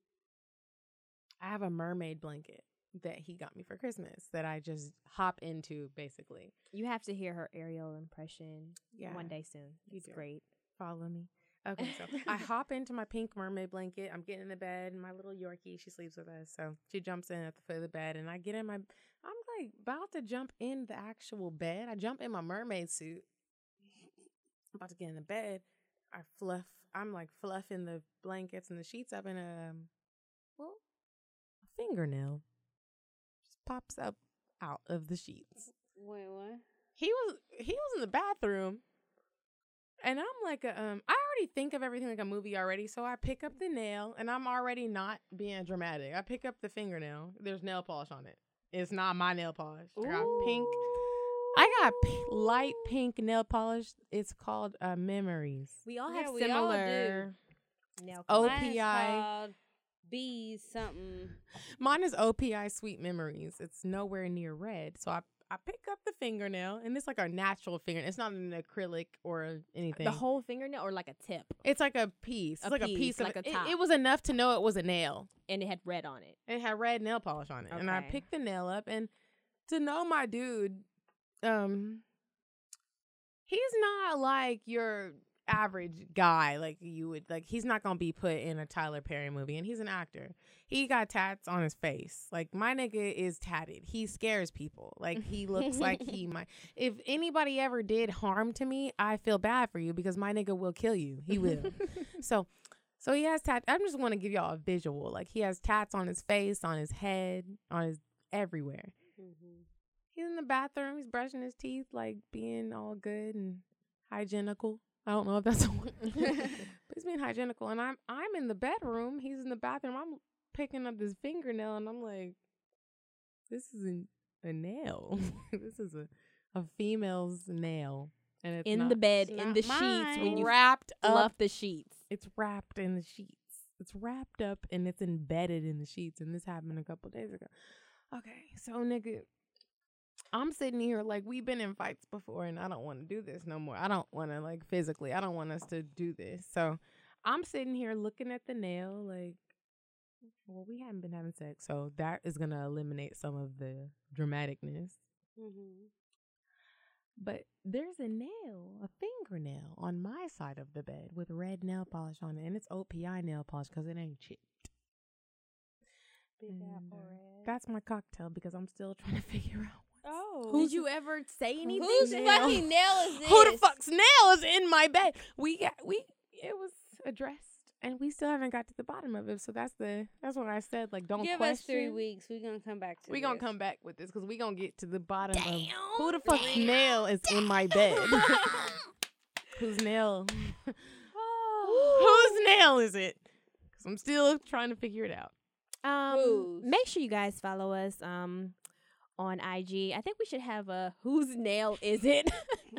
I have a mermaid blanket that he got me for Christmas that I just hop into basically. You have to hear her Ariel impression Yeah, one day soon. you It's do. great. follow me. Okay, so *laughs* I hop into my pink mermaid blanket. I'm getting in the bed, and my little Yorkie, she sleeps with us. So she jumps in at the foot of the bed, and I get in my. I'm like about to jump in the actual bed. I jump in my mermaid suit. I'm about to get in the bed. I fluff. I'm like fluffing the blankets and the sheets up, and um, well, a fingernail just pops up out of the sheets Wait, what? he was he was in the bathroom and i'm like a, um i already think of everything like a movie already so i pick up the nail and i'm already not being dramatic. I pick up the fingernail. There's nail polish on it. It's not my nail polish. I got pink. I got p- light pink nail polish. It's called uh memories. We all Yeah, have we all similar. nail Oh, OPI. called Bees something. mine is opi sweet memories. It's nowhere near red so i I pick up the fingernail, and it's like our natural fingernail. It's not an acrylic or anything. The whole fingernail or like a tip, It's like a piece. It's A like a piece, piece of like a it- top. It, was enough to know it was a nail. and it had red on it. It had red nail polish on it, and I picked the nail up. And to know my dude, um, he's not like your average guy. Like you would like. He's not gonna be put in a Tyler Perry movie, and he's an actor. He got tats on his face. Like my nigga is tatted. He scares people. Like he looks like *laughs* he might. If anybody ever did harm to me, I feel bad for you because my nigga will kill you. He will. *laughs* So, so he has tats. i'm just want to give y'all a visual. Like he has tats on his face, on his head, on his everywhere. Mm-hmm. He's in the bathroom. He's brushing his teeth, like being all good and hygienical. I don't know if that's a word, he's *laughs* *laughs* being hygienical. And I'm I'm in the bedroom. He's in the bathroom. I'm picking up this fingernail, and I'm like, this isn't a nail. *laughs* this is a a female's nail, and it's in not- the bed, in the sheets when you wrapped up the sheets. it's wrapped in the sheets. It's wrapped up and it's embedded in the sheets. And this happened a couple days ago. Okay, so nigga, I'm sitting here like we've been in fights before and I don't want to do this no more. I don't want to like physically. I don't want us to do this. So I'm sitting here looking at the nail like well, we haven't been having sex, so that is going to eliminate some of the dramaticness. Mm-hmm. But there's a nail, a fingernail on my side of the bed with red nail polish on it, and it's OPI nail polish because it ain't chipped. Big apple uh, red. That's my cocktail because I'm still trying *laughs* to figure out. Oh. Did you ever say anything? Whose fucking nail is this? Who the fuck's nail is in my bed? We got we it was addressed and we still haven't got to the bottom of it. So that's the that's what I said. Like don't Give question. us three weeks. We're gonna come back to We're gonna come back with this because we're gonna get to the bottom of Damn. who the fuck's nail is in my *laughs* bed. Whose nail? Whose nail is it? Because I'm still trying to figure it out. Um, make sure you guys follow us um on IG. I think we should have a whose nail is it? *laughs*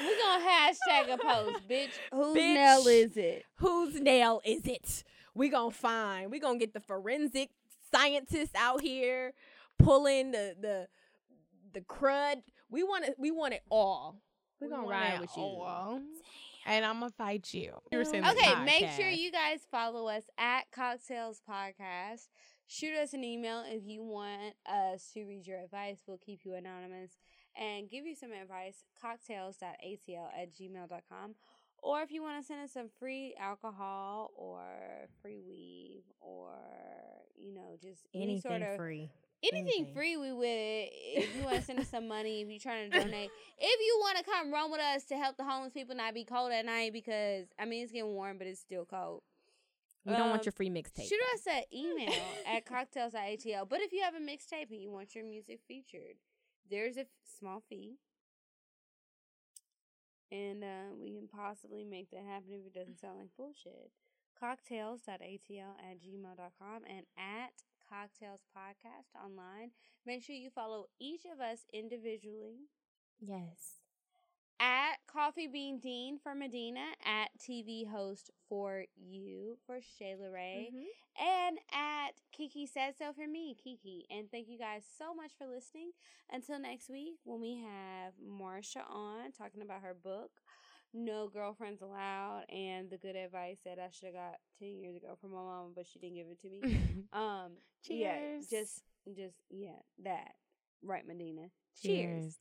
We're gonna hashtag a post, bitch. Whose Bitch. nail is it? whose nail is it? We gonna find. We gonna get the forensic scientists out here pulling the the the crud. We want it. We want it all. we're gonna ride it with you. all. And I'm gonna fight you. You were saying Okay, make sure you guys follow us at CockTales Podcast. Shoot us an email if you want us to read your advice. We'll keep you anonymous and give you some advice. Cocktales.atl at gmail.com. Or if you want to send us some free alcohol or free weave or, you know, just any Anything sort of free. anything anything. free we it if you want to send us some *laughs* money if you're trying to donate if you want to come run with us to help the homeless people not be cold at night because i mean it's getting warm but it's still cold We don't want Um, your free mixtape. shoot us an email at cocktales.atl but if you have a mixtape and you want your music featured there's a f- small fee. And uh, we can possibly make that happen if it doesn't sound like bullshit. cocktales.atl at gmail.com and at CockTales podcast online. Make sure you follow each of us individually. Yes. At coffee bean dean for Medinah at tv host for you for Shayla Raye Mhm. and at kiki said so for me kiki and thank you guys so much for listening until next week when we have marsha on talking about her book no girlfriends allowed and the good advice that i should have got 10 years ago from my mom, but she didn't give it to me *laughs* um yeah Cheers. just just yeah that right Medinah cheers. Cheers.